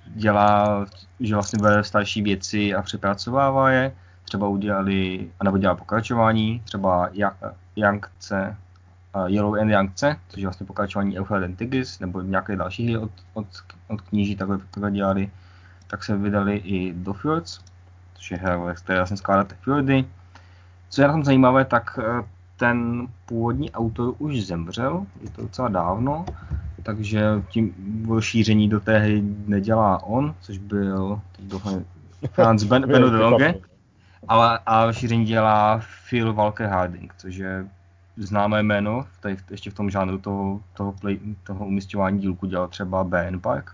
dělá, že vlastně bere starší věci a přepracovává je. Třeba udělali, anebo dělá pokračování, třeba Yangtze, uh, Yellow and Yangtze, což je vlastně pokračování Euphrates and Tigris, nebo nějaké další od, od, od kníží takhle, takhle dělali. Tak se vydali i do Fjords, což je hra, které vlastně skládáte fjordy. Co je na tom zajímavé, tak eh, ten původní autor už zemřel, je to docela dávno, takže tím rozšíření do té hry nedělá on, což byl Franz ben, Benodroge, ale a rozšíření dělá Phil Walker Harding, což je známé jméno, tady ještě v tom žánru toho, toho, play, toho umistování dílku dělal třeba Ben Park.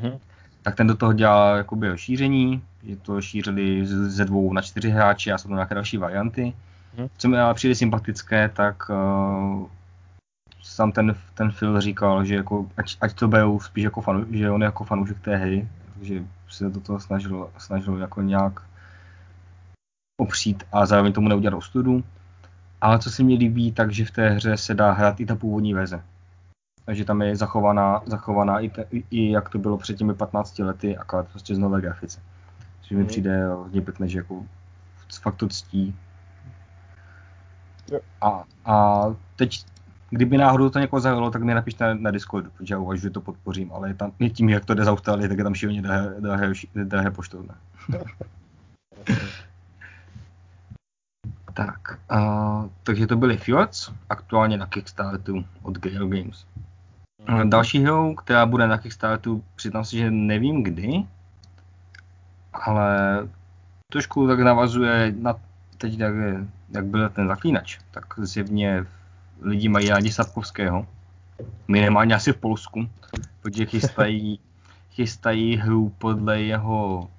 Mm-hmm. Tak ten do toho dělal jakoby rozšíření, že to šířili ze dvou na čtyři hráči a jsou to nějaké další varianty. Mm-hmm. Co mi ale přijde sympatické, tak uh, sám ten, ten Phil říkal, že jako, ať, ať to berou spíš jako fanu, že on je jako fanoušek té hry, takže se do toho snažil, snažil jako nějak opřít a zároveň tomu neudělat ostudu. Ale co se mi líbí, takže v té hře se dá hrát i ta původní verze. Takže tam je zachovaná, zachovaná i, te, i, jak to bylo před těmi 15 lety, akorát prostě z nové grafice. Což mi mm. přijde hodně pěkné, že jako fakt to ctí. A, a teď kdyby náhodou to někoho zaujalo, tak mi napište na, na Discordu, protože já uvažuji, že to podpořím, ale je tam, je tím, jak to jde z Austrálie, tak je tam šíleně drahé, drahé, drahé poštovné. tak, uh, takže to byly Fjords, aktuálně na Kickstarteru od Gale Games. Uh, další hrou, která bude na Kickstarteru, přiznám si, že nevím kdy, ale trošku tak navazuje na teď, jak, jak byl ten zaklínač, tak zjevně lidi mají rádi Sapkovského. Minimálně asi v Polsku, protože chystají, chystají hru podle jeho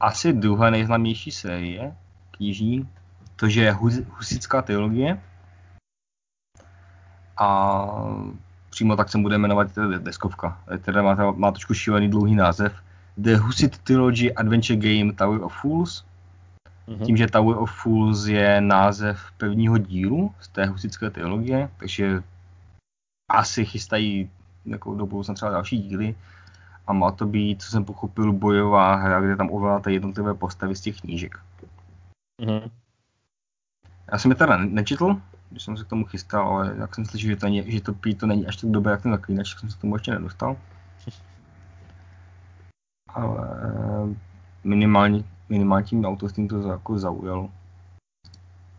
asi druhé nejznámější série knižní, to je husická teologie. A přímo tak se bude jmenovat deskovka. Teda má, má trošku šílený dlouhý název. The Husit Trilogy Adventure Game Tower of Fools Mm-hmm. Tím, že Tower of Fools je název prvního dílu z té husické teologie, takže asi chystají jako do budoucna třeba další díly a má to být, co jsem pochopil, bojová hra, kde tam ovládáte jednotlivé postavy z těch knížek. Mm-hmm. Já jsem je teda nečetl, když jsem se k tomu chystal, ale jak jsem slyšel, že to, není, že to, to není až tak dobré, jak ten zaklínač, tak jsem se k tomu ještě nedostal. Ale minimálně minimálně tím autostým to jako zaujalo.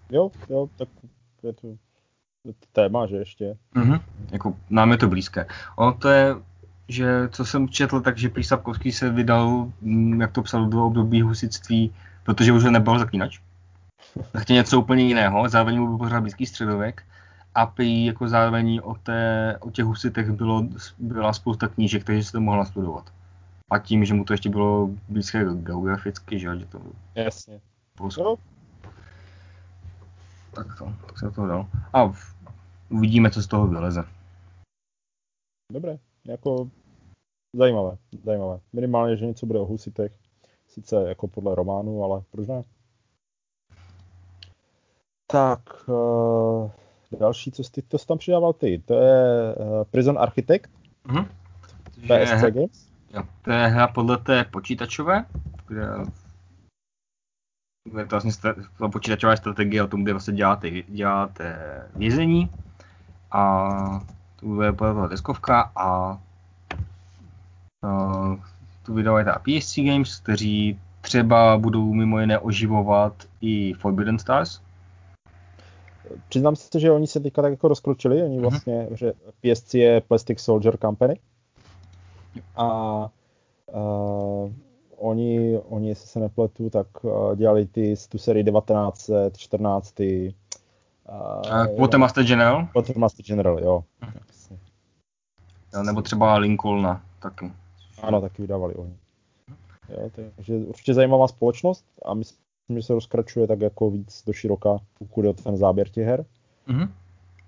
Jo, jo, tak je to, téma, že ještě. Mhm, jako nám je to blízké. Ono to je, že co jsem četl, takže Prý Sapkovský se vydal, mm, jak to psal, do období husitství, protože už nebyl zaklínač. Tak chtěl něco úplně jiného, zároveň mu byl pořád blízký středověk a prý jako zároveň o, té, o těch husitech bylo, byla spousta knížek, takže se to mohla studovat. A tím, že mu to ještě bylo blízké geograficky, že, že to Jasně. Polsko. No. Tak to, tak se to dal. A uvidíme, co z toho vyleze. Dobré, jako zajímavé, zajímavé. Minimálně, že něco bude o husitech, sice jako podle románu, ale proč ne? Tak, uh, další, co jsi, to tam přidával ty, to je uh, Prison Architect, mm-hmm. PSC Games. Jo, to je hra podle té počítačové, kde, kde to vlastně to počítačová strategie o tom, kde vlastně děláte, děláte vězení a to bude podle deskovka a uh, tu vydávají ta PSC Games, kteří třeba budou mimo jiné oživovat i Forbidden Stars. Přiznám se, že oni se teďka tak jako rozkročili, oni mhm. vlastně, že PSC je Plastic Soldier Company a uh, oni, oni, jestli se nepletu, tak uh, dělali ty, tu sérii 1914, ty, uh, Quartermaster General? Quartermaster General, jo. Uh-huh. Nebo třeba Lincolna taky. Ano, taky vydávali oni. Jo, takže určitě zajímavá společnost a myslím, že se rozkračuje tak jako víc do široka, pokud je o ten záběr těch her. Mm-hmm.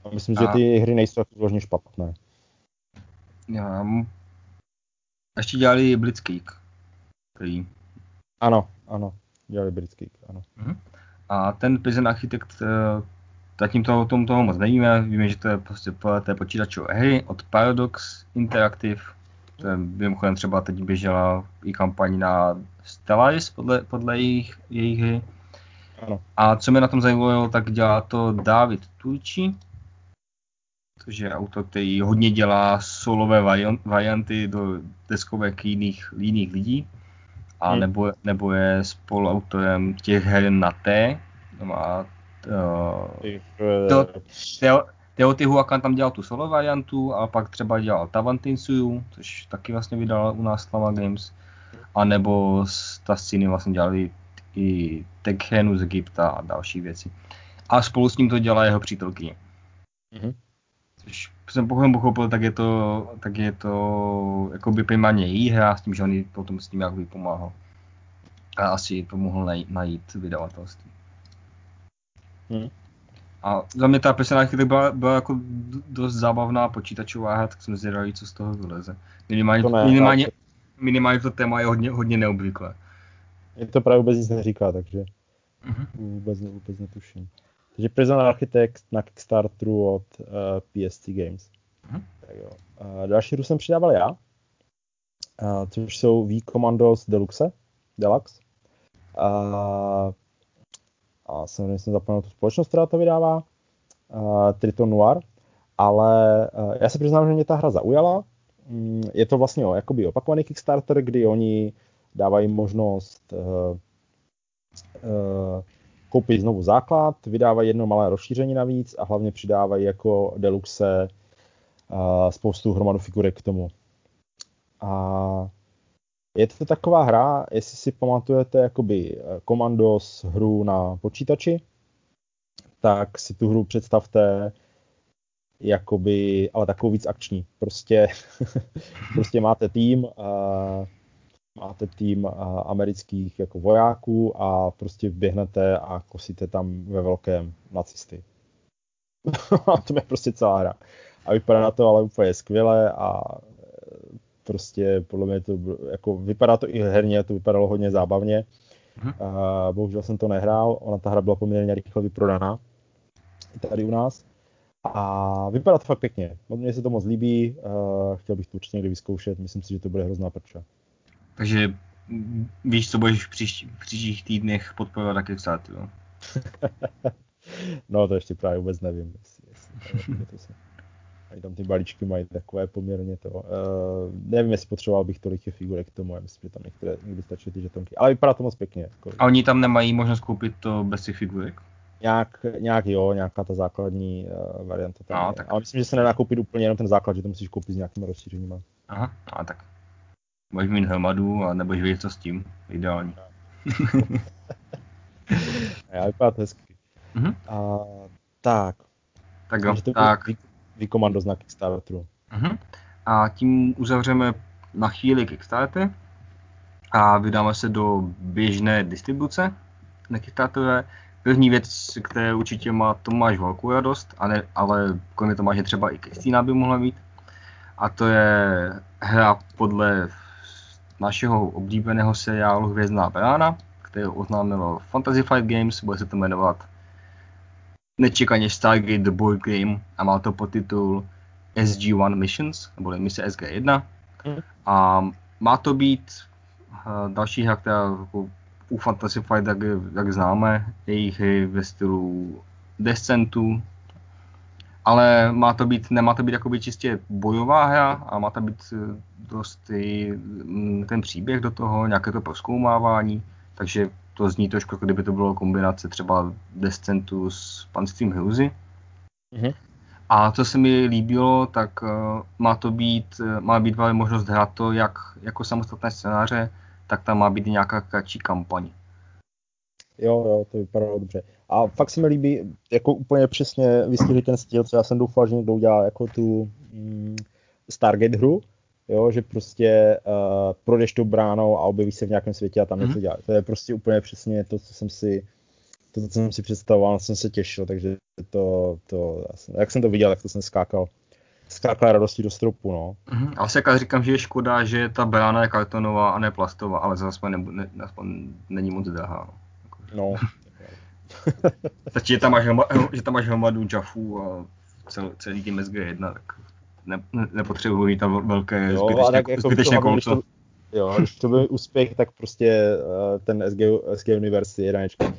A myslím, a... že ty hry nejsou tak vložně špatné. Já, ještě dělali Blitzkrieg. Který... Ano, ano, dělali Blitzkrieg, ano. Mm-hmm. A ten Prison Architect, eh, zatím toho, tom toho moc nevíme, víme, že to je prostě té počítačové hry od Paradox Interactive, to je mimochodem třeba teď běžela i kampaň na Stellaris podle, podle jejich, jejich hry. Ano. A co mě na tom zajímalo, tak dělá to David Turči, což je autor, který hodně dělá solové varianty do deskovek jiných, jiných lidí. A hmm. nebo, nebo je spoluautorem těch her na T. Má, uh, to, Teotihuacan tam dělal tu solo variantu a pak třeba dělal Tavantinsuyu, což taky vlastně vydal u nás Slava Games. A nebo z Tasciny vlastně dělali i Tekhenu z Egypta a další věci. A spolu s ním to dělá jeho přítelkyně. Mm-hmm. Což jsem pokud pochopil, tak je to, tak je to jakoby primárně její hra s tím, že on potom s tím jakoby pomáhal. A asi pomohl najít, najít vydavatelství. Hmm. A za mě ta personálka byla, byla jako dost zábavná počítačová hra, tak jsem zvědavý, co z toho vyleze. Minimálně to, ne, minimálně, minimálně to téma je hodně, hodně neobvyklé. Je to právě vůbec nic neříká, takže uh-huh. vůbec, vůbec netuším. Takže Prison Architect na Kickstarteru od uh, eh, PSC Games. Uh-huh. Tak jo. Uh, další hru jsem přidával já, uh, což jsou V Commandos Deluxe, Deluxe. Uh, a samozřejmě jsem zapomněl tu společnost, která to vydává, uh, Triton Noir, ale uh, já se přiznám, že mě ta hra zaujala. Um, je to vlastně o, jakoby opakovaný Kickstarter, kdy oni dávají možnost uh, uh, koupit znovu základ, vydávají jedno malé rozšíření navíc a hlavně přidávají jako deluxe uh, spoustu hromadu figurek k tomu. A je to taková hra, jestli si pamatujete jakoby Commandos hru na počítači, tak si tu hru představte jakoby, ale takovou víc akční. Prostě, prostě máte tým, uh, máte tým uh, amerických jako vojáků a prostě běhnete a kosíte tam ve velkém nacisty. to je prostě celá hra. A vypadá to ale úplně skvěle a prostě podle mě to jako vypadá to i herně, to vypadalo hodně zábavně. Uh-huh. Uh, bohužel jsem to nehrál, ona ta hra byla poměrně rychle vyprodaná tady u nás. A vypadá to fakt pěkně. Mně se to moc líbí, uh, chtěl bych to určitě někdy vyzkoušet, myslím si, že to bude hrozná prča. Takže víš, co budeš v, příští, v příštích týdnech podporovat na Kickstarter, jo? no to ještě právě vůbec nevím. Jestli, jestli to se... Ani tam ty balíčky mají takové poměrně to. Uh, nevím, jestli potřeboval bych tolik těch figurek k tomu, já myslím, že tam některé někdy stačí ty žetonky. Ale vypadá to moc pěkně. Jako. A oni tam nemají možnost koupit to bez těch figurek? Nějak, nějak jo, nějaká ta základní uh, varianta tam no, je. Tak. Ale myslím, že se nedá koupit úplně jenom ten základ, že to musíš koupit s nějakým rozšířením. Aha, a tak. Můžeš mít hromadu a nebudeš vědět, co s tím. Ideální. já vypadá to hezky. Uh-huh. A, tak. Tak jo, tak vykomando na Kickstarteru. Uh-huh. A tím uzavřeme na chvíli Kickstarter a vydáme se do běžné distribuce na Kickstarteru. První věc, které určitě má Tomáš velkou radost, ale, ale kromě Tomáše třeba i Kristýna by mohla mít. A to je hra podle našeho oblíbeného seriálu Hvězdná brána, který oznámilo Fantasy Flight Games, bude se to jmenovat nečekaně Stargate The Board Game a má to podtitul SG-1 Missions, nebo mise SG-1. Mm. A má to být uh, další hra, která jako u Fantasy Flight, jak, jak známe, jejich hry ve stylu Descentu, ale má to být, nemá to být jakoby čistě bojová hra a má to být dost i, mm, ten příběh do toho, nějaké to proskoumávání, takže to zní trošku, jako kdyby to bylo kombinace třeba Descentu s panstvím Hilzy. Mm-hmm. A co se mi líbilo, tak uh, má to být, uh, má být právě možnost hrát to jak jako samostatné scénáře, tak tam má být nějaká kratší kampaň. Jo, jo, to vypadalo dobře. A fakt se mi líbí, jako úplně přesně vystihli ten styl, co já jsem doufal, že někdo udělá jako tu mm, Stargate hru, jo, že prostě uh, projdeš tou bránou a objevíš se v nějakém světě a tam mm-hmm. něco mhm. děláš. To je prostě úplně přesně to, co jsem si to, co jsem si představoval, jsem se těšil, takže to, to jak jsem to viděl, tak to jsem skákal skákal radostí do stropu, no. Mm-hmm. Asi jak říkám, že je škoda, že ta brána je kartonová a ne plastová, ale zase ne, ne, aspoň není moc drahá. No. Stačí, že tam máš, že tam máš hromadu Jaffů a cel, celý tím SG1, tak ne, ne, nepotřebuji tam velké jo, zbytečné, tak jako zbytečné kolco. To, jo, když to byl úspěch, tak prostě uh, ten SG, SG Universe jednička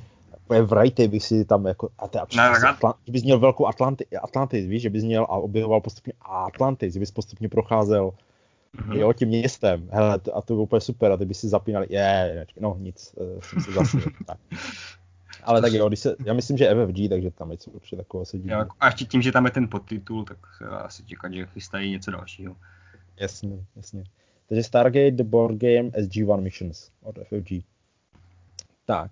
v Wrighty bych si tam jako, a te, ne, Atlant, že bys měl velkou Atlanti, Atlantis, víš, že bys měl a objevoval postupně Atlantis, že bys postupně procházel mm-hmm. jo, tím městem, hele, a to bylo úplně super, a ty by si zapínali, je, no nic, uh, jsem si zase, tak. Ale tak jo, když se, já myslím, že FFG, takže tam něco určitě takového se díví. A ještě tím, že tam je ten podtitul, tak asi čekat, že chystají něco dalšího. Jasně, jasně. Takže Stargate The Board Game SG-1 Missions od FFG. Tak.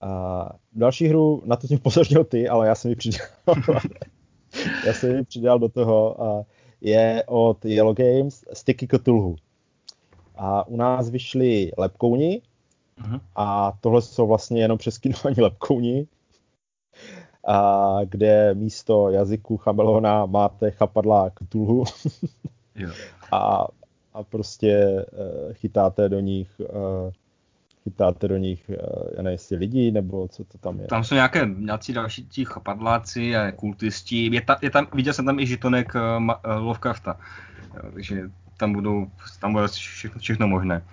A další hru, na to jsem upozornil ty, ale já jsem ji přidal. já jsem ji přidal do toho. A je od Yellow Games Sticky Cthulhu. A u nás vyšly lepkouni, uh-huh. a tohle jsou vlastně jenom přeskynovaní lepkouni, a kde místo jazyku Chamelona máte chapadla Cthulhu a, a prostě uh, chytáte do nich uh, chytáte do nich, uh, já nevím, jestli lidi, nebo co to tam je. Tam jsou nějaké nějací další ti chapadláci a kultisti. Je, ta, je tam, viděl jsem tam i žitonek uh, uh, Lovecrafta, takže tam budou, tam bude všechno, všechno možné.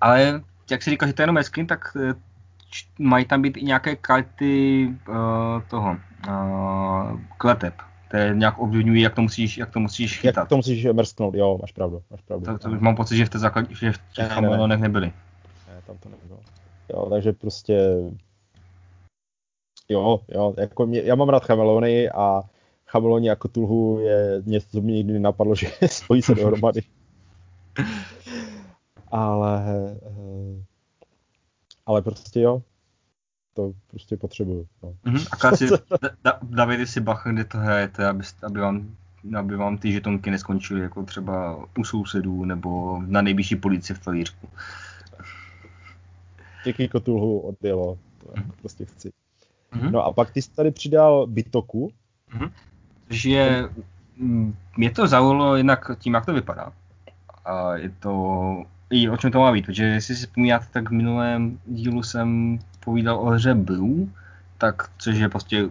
Ale jak si říkal, že to je jenom skin, tak eh, mají tam být i nějaké karty uh, toho uh, kleteb, které nějak ovlivňují, jak to musíš, jak to musíš chytat. Jak to musíš mrsknout, jo, máš pravdu. Máš pravdu. Tak to už mám pocit, že v, té základ, že v těch ne, ne, ne. nebyly. Ne, tam to nebylo. Jo, takže prostě jo, jo, jako mě, já mám rád chamelony a chameloni jako tulhu je něco, co mě nikdy nenapadlo, že spojí se dohromady. ale, ale prostě jo, to prostě potřebuju. No. Mm-hmm. A si, da, Davide si bacha, kde to hrajete, aby, aby, vám, aby vám ty žetonky neskončily jako třeba u sousedů nebo na nejbližší policii v talířku. Díky kotulhu odjelo, to mm-hmm. prostě chci. Mm-hmm. No a pak ty jsi tady přidal Bitoku. Mm-hmm. Což je, mě to zaujalo jinak tím, jak to vypadá. A je to i o čem to má být, protože jestli si vzpomínáte, tak v minulém dílu jsem povídal o hře Blue, tak, což je prostě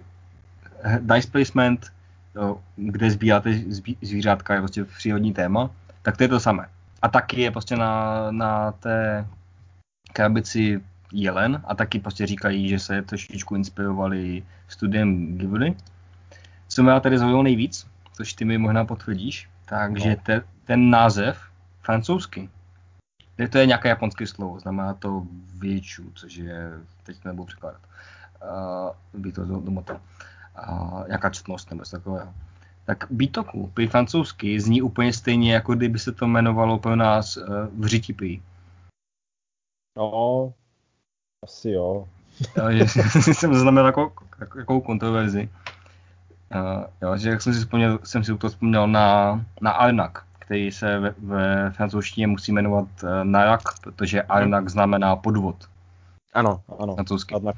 dice placement, kde sbíráte zvířátka, je prostě přírodní téma, tak to je to samé. A taky je prostě na, na té krabici jelen a taky prostě říkají, že se trošičku inspirovali studiem Ghibli. Co mě tady zaujalo nejvíc, což ty mi možná potvrdíš, takže no. te, ten název francouzsky to je nějaké japonské slovo, znamená to většu, což je, teď nebudu překládat, uh, by to domotil. Uh, jaká četnost nebo něco takového. Tak Bitoku, prý francouzsky, zní úplně stejně, jako kdyby se to jmenovalo pro nás uh, v řití No, asi jo. já, jsem zaznamenal jako, jako, jako kontroverzi. Uh, jo, že jak jsem si vzpomněl, jsem si to vzpomněl na, na Arnak, který se ve, ve francouzštině musí jmenovat uh, Narak, protože Arnak znamená podvod. Ano, ano. Francouzsky. Arnak.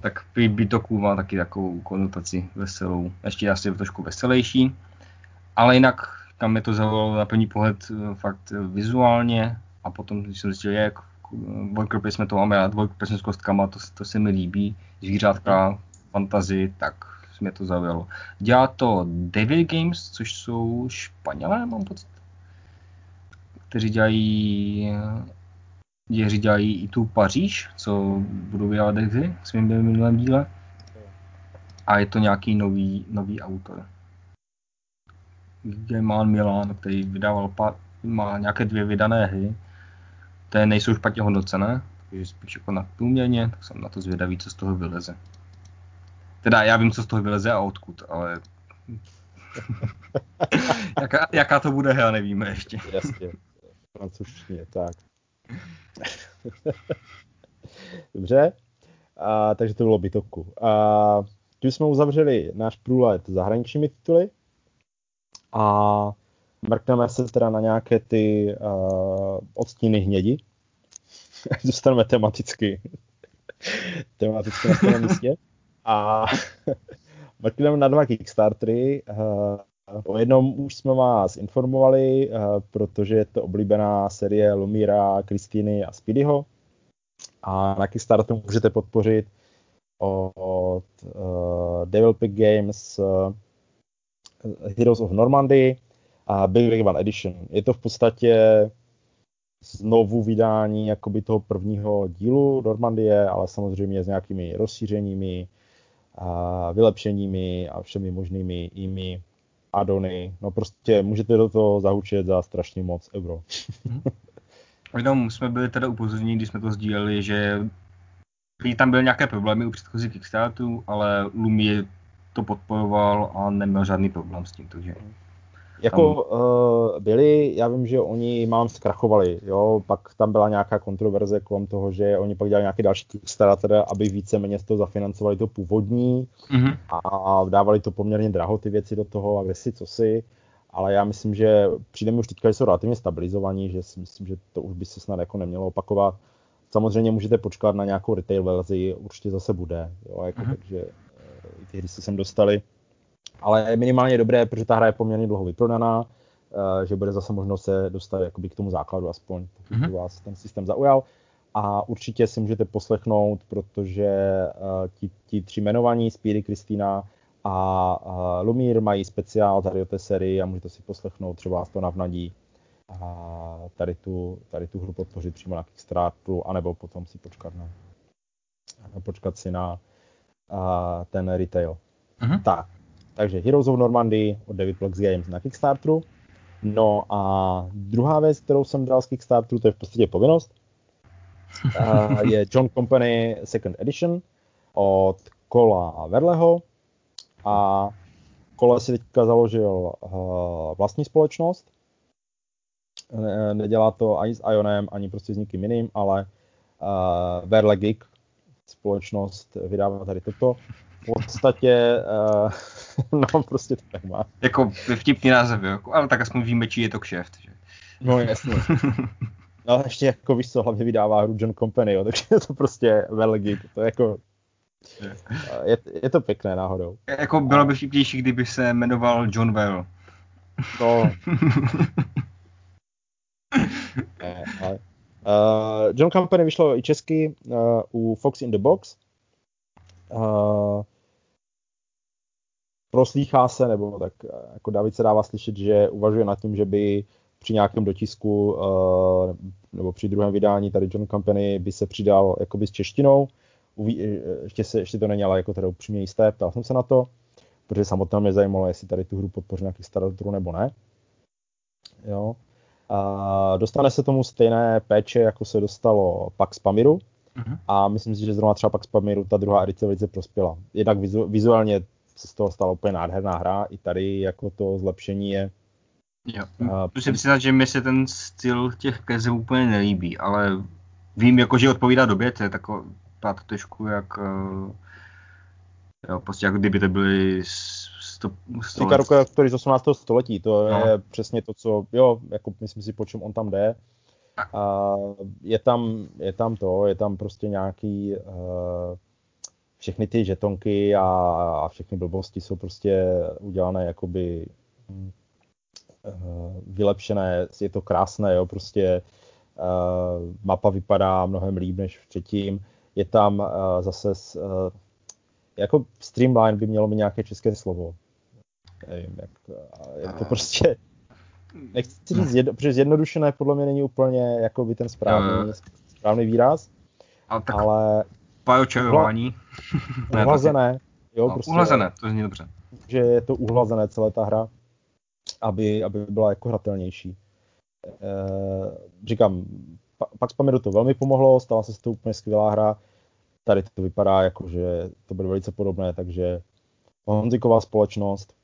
Tak Bitoku má taky takovou konotaci veselou. Ještě asi trošku veselější. Ale jinak tam je to zaujalo na první pohled uh, fakt uh, vizuálně a potom, když jsem zjistil, jak worker placement to máme rád, worker placement s kostkama, to, to se mi líbí, zvířátka, fantazy, tak mě to zaujalo. Dělá to Devil Games, což jsou Španělé, mám pocit, kteří dělají kteří dělají i tu Paříž, co budou vydávat hry v svém minulém díle. A je to nějaký nový, nový autor. Germán Milan, který vydával pár, má nějaké dvě vydané hry. Té nejsou špatně hodnocené, je spíš jako nadprůměrně, tak jsem na to zvědavý, co z toho vyleze. Teda já vím, co z toho vyleze a odkud, ale jaká, jaká to bude hra, nevíme ještě. Jasně, francouzštině, tak. Dobře, a, takže to bylo bytovku. A, tím jsme uzavřeli náš průlet zahraničními tituly a mrkneme se teda na nějaké ty uh, odstíny hnědi. Zůstaneme tematicky, tematicky na stejném místě. A mrkneme na dva Kickstartery. Uh, o jednom už jsme vás informovali, uh, protože je to oblíbená série Lumíra, Kristýny a Speedyho. A na Kickstarteru můžete podpořit od uh, Devil Pick Games uh, Heroes of Normandy a Big Rig One Edition. Je to v podstatě znovu vydání jakoby toho prvního dílu Normandie, ale samozřejmě s nějakými rozšířeními, a vylepšeními a všemi možnými jimi adony. No prostě můžete do toho zahučet za strašně moc euro. Jenom jsme byli teda upozorněni, když jsme to sdíleli, že tam byly nějaké problémy u předchozí Kickstarteru, ale Lumi to podporoval a neměl žádný problém s tím, takže... Jako uh, byli, já vím, že oni mám zkrachovali, jo, pak tam byla nějaká kontroverze kolem toho, že oni pak dělali nějaký další Kickstarter, aby víceméně z toho zafinancovali to původní mm-hmm. a dávali to poměrně draho ty věci do toho a kde si, co si, ale já myslím, že přijde mi už teďka, že jsou relativně stabilizovaní, že si myslím, že to už by se snad jako nemělo opakovat. Samozřejmě můžete počkat na nějakou retail verzi, určitě zase bude, jo, jako, mm-hmm. takže eh, ty hry se sem dostali ale minimálně dobré, protože ta hra je poměrně dlouho vyprodaná, uh, že bude zase možnost se dostat jakoby k tomu základu aspoň, pokud mm-hmm. vás ten systém zaujal. A určitě si můžete poslechnout, protože uh, ti, ti tři jmenovaní, Speedy, Kristýna a uh, Lumír mají speciál tady o té sérii a můžete si poslechnout, třeba vás to navnadí a tady tu, tady tu hru podpořit přímo na Kickstarteru, anebo potom si počkat na, počkat si na uh, ten retail. Mm-hmm. Tak, takže Heroes of Normandy od David Plex Games na Kickstarteru. No a druhá věc, kterou jsem dal z Kickstarteru, to je v podstatě povinnost, je John Company Second Edition od Kola Verleho. A Kole si teďka založil vlastní společnost. Nedělá to ani s Ionem, ani prostě s nikým jiným, ale Verle Geek společnost vydává tady toto v podstatě, uh, no prostě to tak má. Jako vtipný název, jo. ale tak aspoň víme, či je to kšeft. Že? No jasně. No ještě jako víš co, hlavně vydává hru John Company, jo, takže je to prostě velgi, to je jako je, je to pěkné náhodou. Jako bylo by vtipnější, kdyby se jmenoval John Well. No. ne, ale. Uh, John Company vyšlo i česky uh, u Fox in the Box. Uh, proslýchá se, nebo tak eh, jako David se dává slyšet, že uvažuje nad tím, že by při nějakém dotisku uh, nebo při druhém vydání tady John Company by se přidal jakoby s češtinou. Uví, eh, ještě, se, ještě to není ale jako teda upřímně jisté, ptal jsem se na to, protože samotné mě zajímalo, jestli tady tu hru podpoří na Kickstarteru nebo ne. Jo. A dostane se tomu stejné péče, jako se dostalo Pax Pamiru, uh-huh. a myslím si, že zrovna třeba Pax Pamiru ta druhá edice velice prospěla. Jednak vizu, vizuálně se z toho stala úplně nádherná hra. I tady jako to zlepšení je Jo. Musím přiznat, že mi se ten styl těch kezů úplně nelíbí, ale vím, jako, že odpovídá době, to je taková trošku jak eh, jo, prostě jako kdyby to byly sto, sto který z 18. století, to no. je přesně to, co, jo, jako myslím si, po čem on tam jde. A je tam, je tam to, je tam prostě nějaký uh, všechny ty žetonky a, a všechny blbosti jsou prostě udělané jakoby uh, vylepšené, je to krásné, jo, prostě uh, mapa vypadá mnohem líp než předtím, je tam uh, zase uh, jako streamline by mělo mít nějaké české slovo. Nevím, jak, je to prostě nechci říct, jedno, protože zjednodušené podle mě není úplně jako by ten správný, správný výraz, ale, tak ale Pajočarování. Uhlazené. Jo, no, prostě, uhlazené, to zní dobře. Že je to uhlazené celé ta hra, aby, aby byla jako hratelnější. E, říkám, pak mi to velmi pomohlo, stala se to úplně skvělá hra. Tady to vypadá jako, že to bude velice podobné, takže Honziková společnost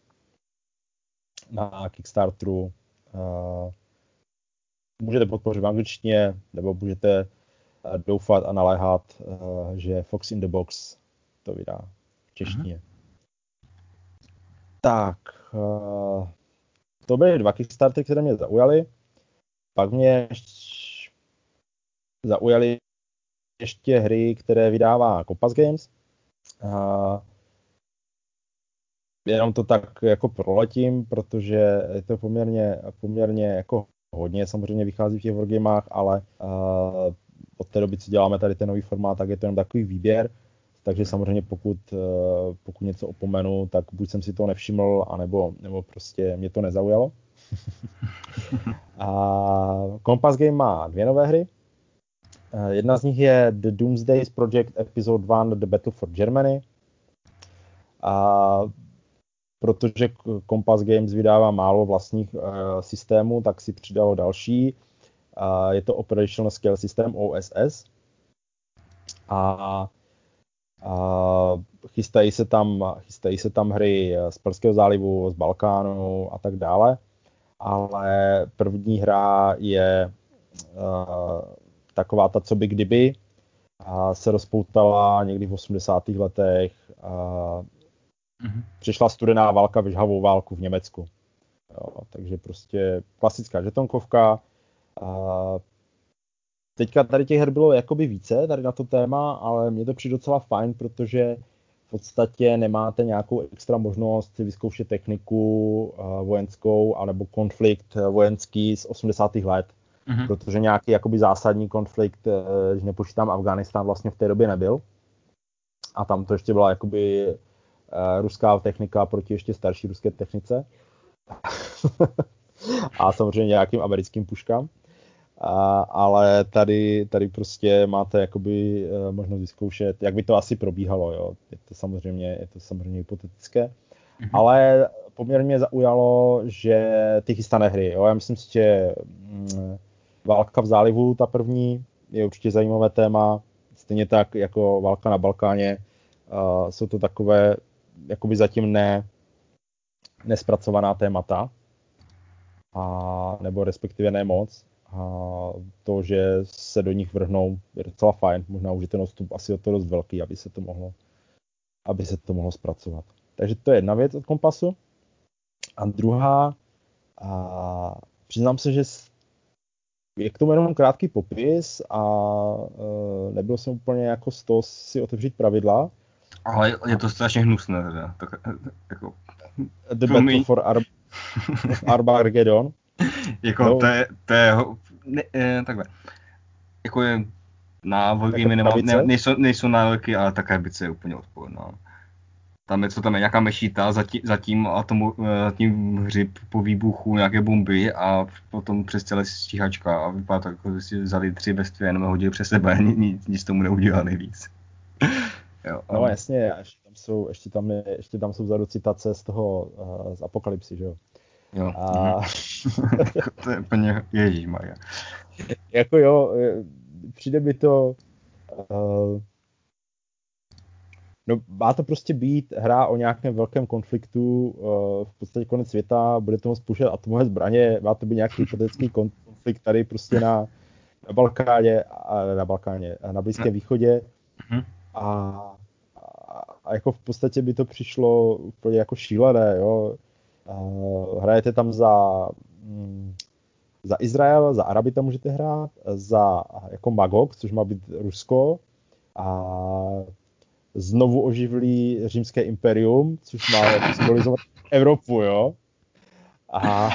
na Kickstarteru uh, můžete podpořit v angličtině, nebo můžete uh, doufat a naléhat, uh, že Fox in the Box to vydá v češtině. Mm-hmm. Tak, uh, to byly dva Kickstartery, které mě zaujaly. Pak mě zaujaly ještě hry, které vydává Compass Games. Jenom to tak jako proletím, protože je to poměrně, poměrně jako hodně, samozřejmě vychází v těch wargamech, ale uh, od té doby, co děláme tady ten nový formát, tak je to jenom takový výběr. Takže samozřejmě pokud, uh, pokud něco opomenu, tak buď jsem si to nevšiml, anebo, nebo prostě mě to nezaujalo. a Compass Game má dvě nové hry. Uh, jedna z nich je The Doomsdays Project Episode 1 The Battle for Germany. A protože Compass Games vydává málo vlastních uh, systémů, tak si přidalo další. Je to Operational Scale System OSS. A uh, chystají se tam, chystají se tam hry z Perského zálivu, z Balkánu a tak dále. Ale první hra je uh, taková ta, co by kdyby, a se rozpoutala někdy v 80. letech. A Mm-hmm. Přišla studená válka, vyžhavou válku v Německu. Jo, takže prostě klasická žetonkovka. A teďka tady těch her bylo jakoby více tady na to téma, ale mě to přijde docela fajn, protože v podstatě nemáte nějakou extra možnost si vyzkoušet techniku uh, vojenskou anebo konflikt vojenský z 80. let, mm-hmm. protože nějaký jakoby zásadní konflikt, uh, když nepočítám Afganistán, vlastně v té době nebyl. A tam to ještě byla jakoby Eh, ruská technika proti ještě starší ruské technice. a samozřejmě nějakým americkým puškám. A, ale tady, tady prostě máte jakoby uh, možnost vyzkoušet, jak by to asi probíhalo, jo. Je to samozřejmě, je to samozřejmě hypotetické. Mm-hmm. Ale poměrně mě zaujalo, že ty chystané hry, jo. Já myslím si, že mm, Válka v zálivu, ta první, je určitě zajímavé téma. Stejně tak jako Válka na Balkáně. Uh, jsou to takové jakoby zatím ne, nespracovaná témata, a, nebo respektive ne moc. A to, že se do nich vrhnou, je docela fajn. Možná už je ten odstup asi o to dost velký, aby se to mohlo, aby se to mohlo zpracovat. Takže to je jedna věc od kompasu. A druhá, a přiznám se, že je k tomu jenom krátký popis a e, nebyl jsem úplně jako z toho si otevřít pravidla, ale je to strašně hnusné, teda. Tak, jako, The Battle for Ar- Armageddon. jako no. to je, to je ne, ne, takhle. Jako je na nemá, ne, nejsou, nejsou nároky, ale ta krabice je úplně odporná. Tam je, co tam je, nějaká mešita, zatím, zatím, a tomu, zatím hřib po výbuchu nějaké bomby a potom přes celé stíhačka a vypadá to jako, že si vzali tři bestvě, jenom hodili přes sebe, nic, nic tomu neudělali víc. Jo, no jasně, ještě tam jsou, ještě tam, je, ještě tam jsou vzadu citace z toho, uh, z Apokalypsy, že jo. Jo. A... to je úplně ježíš Maria. jako jo, přijde mi to, uh, no má to prostě být hra o nějakém velkém konfliktu, uh, v podstatě konec světa, bude to moct atomové zbraně, má to být nějaký hypotetický konflikt tady prostě na, na Balkáně, a na Balkáně, a na Blízkém východě. Mm-hmm. A a jako v podstatě by to přišlo úplně jako šílené, jo. Hrajete tam za, mm, za Izrael, za Araby tam můžete hrát, za jako Magog, což má být Rusko, a znovu oživlí římské imperium, což má jako symbolizovat Evropu, jo. A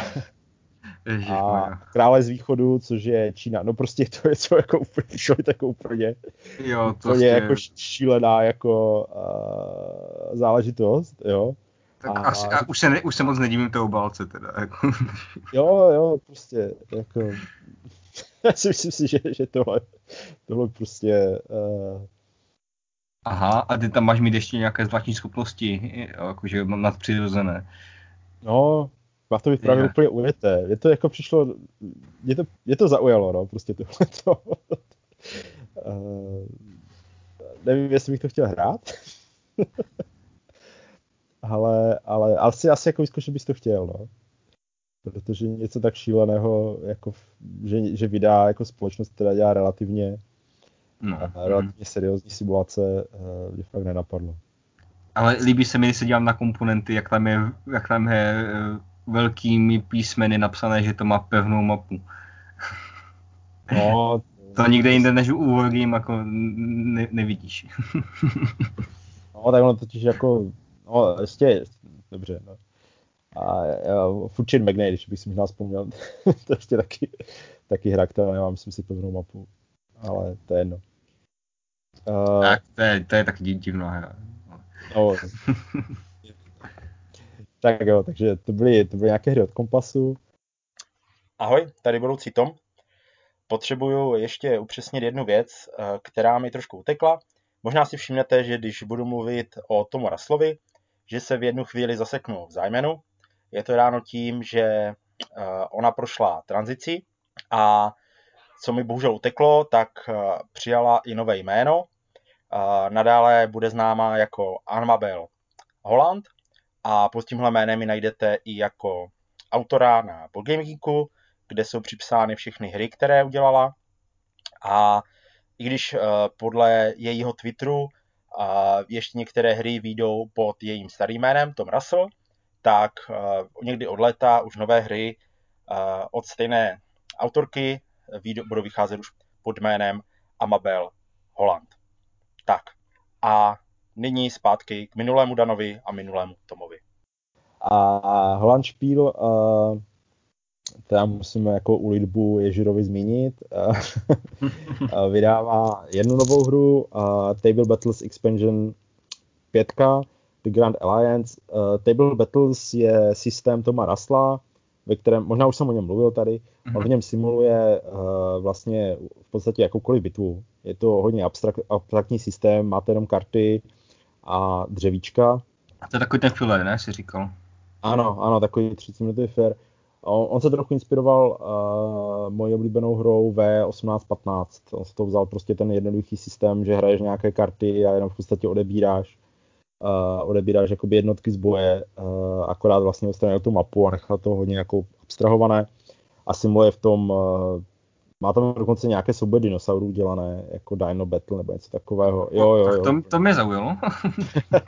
a krále z východu, což je Čína. No prostě to je co jako úplně, člověk jako úplně, jo, to úplně jako šílená jako uh, záležitost, jo. Tak a, asi, a už, se ne, už se moc nedívím té obálce teda. Jako. jo, jo, prostě jako já si myslím si, že, že tohle, tohle prostě uh, Aha, a ty tam máš mít ještě nějaké zvláštní schopnosti, jakože nadpřirozené. No, má to být právě úplně ujeté. Je to jako přišlo, je to, je to zaujalo, no, prostě tohle to. uh, nevím, jestli bych to chtěl hrát. ale, ale asi, asi jako vyzkoušet bys to chtěl, no. Protože něco tak šíleného, jako, že, že vydá jako společnost, která dělá relativně, no. relativně seriózní simulace, uh, mě fakt nenapadlo. Ale líbí se mi, když se dívám na komponenty, jak tam je, jak tam je eh, velkými písmeny napsané, že to má pevnou mapu. No, to nikde jinde než u Wargame jako ne, nevidíš. no, tak ono totiž jako, no, ještě, dobře, no. A uh, Fuchin Magnate, když bych si možná vzpomněl, to ještě taky, taky hra, která nemá, myslím si, pevnou mapu. Ale to je jedno. Uh, tak, to je, to je taky divná hra. No. Tak jo, takže to byly, to byly nějaké hry od kompasu. Ahoj, tady budoucí Tom. Potřebuju ještě upřesnit jednu věc, eh, která mi trošku utekla. Možná si všimnete, že když budu mluvit o Tomu Raslovi, že se v jednu chvíli zaseknu v zájmenu. Je to dáno tím, že eh, ona prošla tranzici a co mi bohužel uteklo, tak eh, přijala i nové jméno. Nadále bude známa jako Anmabel Holland a pod tímhle jménem ji najdete i jako autora na Game Geeku, kde jsou připsány všechny hry, které udělala. A i když podle jejího Twitteru ještě některé hry výjdou pod jejím starým jménem, Tom Russell, tak někdy od léta už nové hry od stejné autorky budou vycházet už pod jménem Amabel Holland. Tak a nyní zpátky k minulému Danovi a minulému Tomovi. A Holland Spiel, uh, teda musíme jako u lidbu Ježirovi zmínit, uh, vydává jednu novou hru, uh, Table Battles Expansion 5, The Grand Alliance. Uh, Table Battles je systém Toma Rasla, ve kterém, možná už jsem o něm mluvil tady, mm-hmm. on v něm simuluje uh, vlastně v podstatě jakoukoliv bitvu. Je to hodně abstrakt, abstraktní systém, máte jenom karty a dřevíčka. A to je takový ten filler, ne, si říkal? Ano, ano, takový 30 minutový fair. On, on se trochu inspiroval uh, mojí oblíbenou hrou V1815. On se to vzal prostě ten jednoduchý systém, že hraješ nějaké karty a jenom v podstatě odebíráš uh, odebíráš jakoby jednotky z boje, uh, akorát vlastně odstranil tu mapu a nechal to hodně jako abstrahované a simuluje v tom, uh, má tam dokonce nějaké souboje dinosaurů dělané, jako Dino Battle nebo něco takového. Jo, jo, jo. To, to mě zaujalo. uh,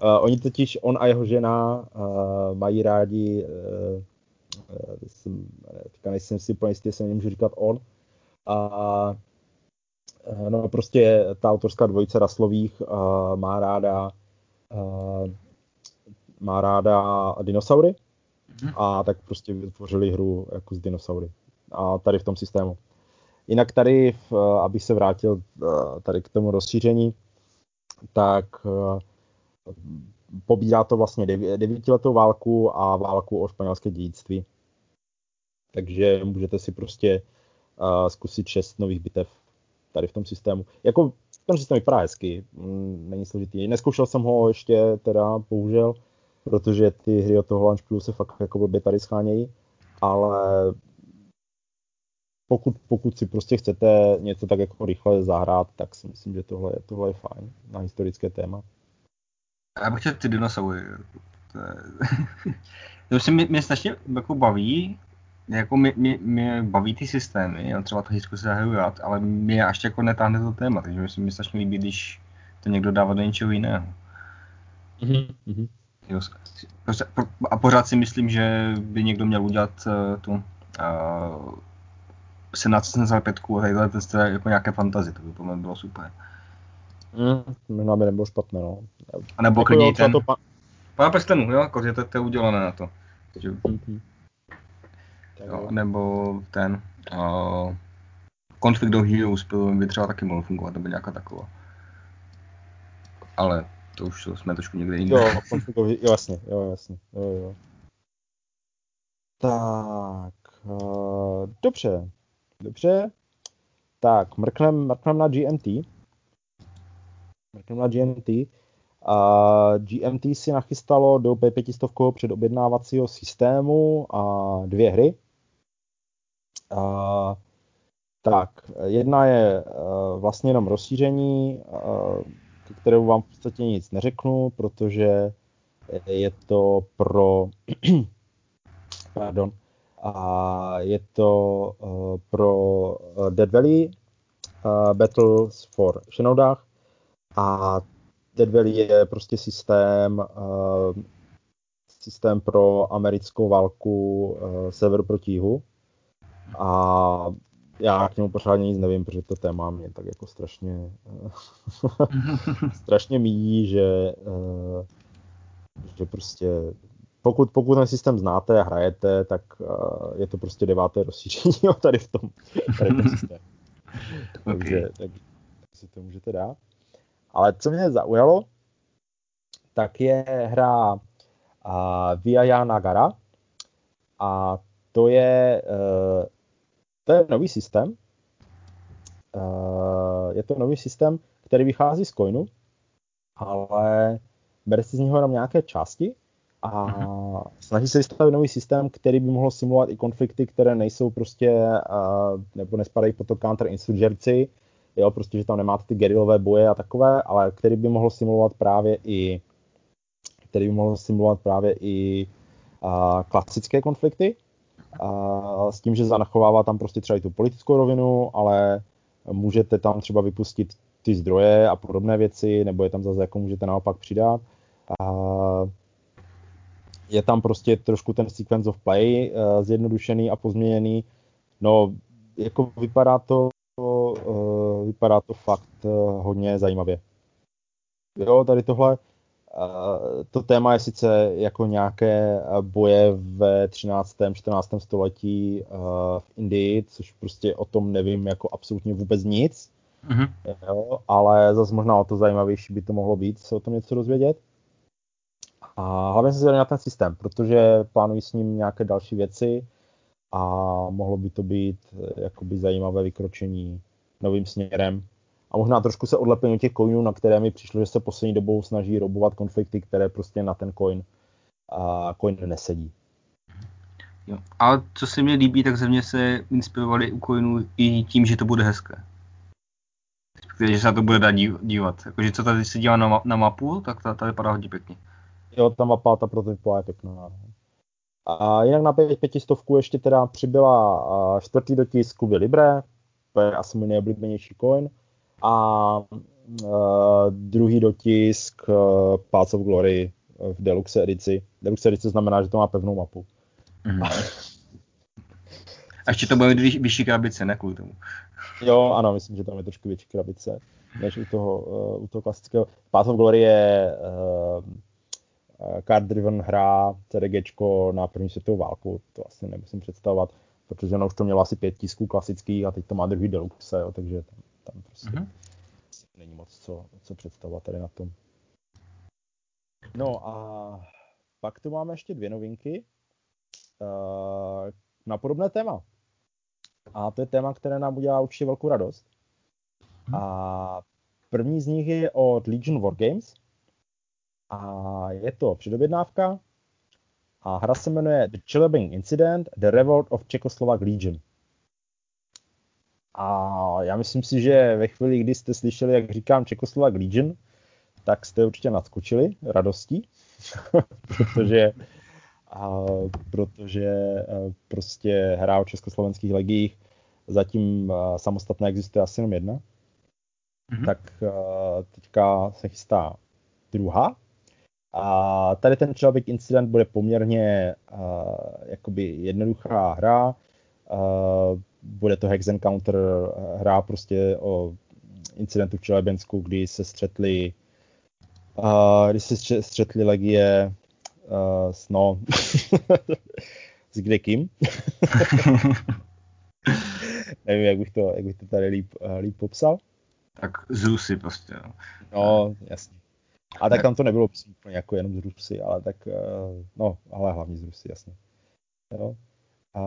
oni totiž, on a jeho žena uh, mají rádi, uh, jsem, teďka nejsem si úplně jistý, jestli nemůžu říkat on, a Eh, no prostě ta autorská dvojice Raslových uh, má ráda uh, má ráda dinosaury mm-hmm. a tak prostě vytvořili hru jako z dinosaury. A tady v tom systému. Jinak tady, v, abych se vrátil tady k tomu rozšíření, tak uh, pobírá to vlastně devítiletou válku a válku o španělské dědictví. Takže můžete si prostě zkusit šest nových bitev tady v tom systému. Jako ten systém vypadá hezky, mm, není složitý. Neskoušel jsem ho ještě teda, bohužel, protože ty hry od toho Launchpadu se fakt jako blbě tady schánějí, ale pokud, pokud si prostě chcete něco tak jako rychle zahrát, tak si myslím, že tohle, je, tohle je fajn na historické téma. Já bych chtěl ty dinosaury. To, je... to se mě, mě strašně jako baví, jako mě, mě, mě baví ty systémy, já třeba to historii se rád, ale mě až jako netáhne to téma, takže mi se mi strašně líbí, když to někdo dává do něčeho jiného. Mm-hmm. Jo, a pořád si myslím, že by někdo měl udělat uh, tu uh, Senát 75 a tadyhle to je jako nějaké fantazy, to by pro mě bylo super. Mm, možná by nebylo špatné, no. A nebo jako klidně ten... To pa... Pana prstenů, jo, jako, že to, to je udělané na to. Takže... Mm-hmm. Jo, nebo ten uh, Conflict of Heroes by třeba taky mohl fungovat, nebo nějaká taková. Ale to už jsme trošku někde jinde. Jo, Conflict of jo, jasně, jo, jasně, jo, jo. Tak, uh, dobře, dobře. Tak, mrknem, mrknem na GMT. Mrknem na GMT. A GMT si nachystalo do P500 předobjednávacího systému a dvě hry. A, tak, jedna je uh, vlastně jenom rozšíření, uh, ke kterému vám v podstatě nic neřeknu, protože je to pro pardon, a je to uh, pro Dead Valley uh, Battles for Shenodach a Dead Valley je prostě systém uh, systém pro americkou válku uh, sever proti jihu. A já k němu pořádně nic nevím, protože to téma mě tak jako strašně strašně míjí, že, uh, že prostě pokud, pokud ten systém znáte a hrajete, tak uh, je to prostě deváté rozšíření tady v tom, tady ten systém. okay. takže, tak, tak si to můžete dát. Ale co mě zaujalo, tak je hra uh, Via Nagara a to je, uh, to je nový systém. Uh, je to nový systém, který vychází z coinu, ale bere si z něho jenom nějaké části a mhm. snaží se vystavit nový systém, který by mohl simulovat i konflikty, které nejsou prostě, uh, nebo nespadají pod to counterinsurgency, jo, prostě, že tam nemáte ty gerilové boje a takové, ale který by mohl simulovat právě i který by mohl simulovat právě i uh, klasické konflikty, uh, s tím, že zanachovává tam prostě třeba i tu politickou rovinu, ale můžete tam třeba vypustit ty zdroje a podobné věci, nebo je tam zase jako můžete naopak přidat. Uh, je tam prostě trošku ten sequence of play uh, zjednodušený a pozměněný. No, jako vypadá to, uh, vypadá to fakt uh, hodně zajímavě. Jo, tady tohle, uh, to téma je sice jako nějaké boje ve 13. 14. století uh, v Indii, což prostě o tom nevím jako absolutně vůbec nic, mm-hmm. jo, ale zase možná o to zajímavější by to mohlo být se o tom něco dozvědět. A hlavně se zvědavý na ten systém, protože plánují s ním nějaké další věci a mohlo by to být eh, jakoby zajímavé vykročení novým směrem. A možná trošku se odlepím od těch coinů, na které mi přišlo, že se poslední dobou snaží robovat konflikty, které prostě na ten coin, a coin nesedí. Jo. A co se mi líbí, tak ze mě se inspirovali u coinů i tím, že to bude hezké. Že se na to bude dát dívat. Jakože co tady se dívá na, na mapu, tak ta, ta vypadá hodně pěkně. Jo, ta mapa, ta prototypová je pěkná. A jinak na pětistovku ještě teda přibyla čtvrtý dotisk Kuby Libre, to je asi můj nejoblíbenější coin, a uh, druhý dotisk uh, Paths of Glory v Deluxe edici. Deluxe edici znamená, že to má pevnou mapu. Mm-hmm. A ještě to bude mít vyšší krabice, ne kvůli tomu. Jo, ano, myslím, že tam je trošku větší krabice než u toho, uh, u toho klasického. Path of Glory je uh, card-driven hra, CDG na první světovou válku, to asi nemusím představovat, protože ono už to mělo asi pět tisků klasických a teď to má druhý deluxe, jo, takže tam, tam prostě mm-hmm. není moc co, co představovat tady na tom. No a pak tu máme ještě dvě novinky uh, na podobné téma. A to je téma, které nám udělá určitě velkou radost. Mhm. A první z nich je od Legion Wargames, a je to předobjednávka a hra se jmenuje The Chilabing Incident, The Revolt of Czechoslovak Legion. A já myslím si, že ve chvíli, kdy jste slyšeli, jak říkám Czechoslovak Legion, tak jste určitě nadskočili radostí, protože, a, protože a, prostě hra o československých legích zatím a, samostatně existuje asi jenom jedna. Mm-hmm. Tak a, teďka se chystá druhá a tady ten člověk incident bude poměrně uh, jakoby jednoduchá hra. Uh, bude to Hex Encounter hra prostě o incidentu v Čelebensku, kdy se střetli uh, kdy se střetli legie uh, s no s kde kým. Nevím, jak bych to, jak bych to tady líp, líp popsal. Tak z Rusy prostě. No, no jasně. A tak tam to nebylo úplně jako jenom z Rusy, ale tak, eh, no, ale hlavně z Rusy, jasně. Jo. A,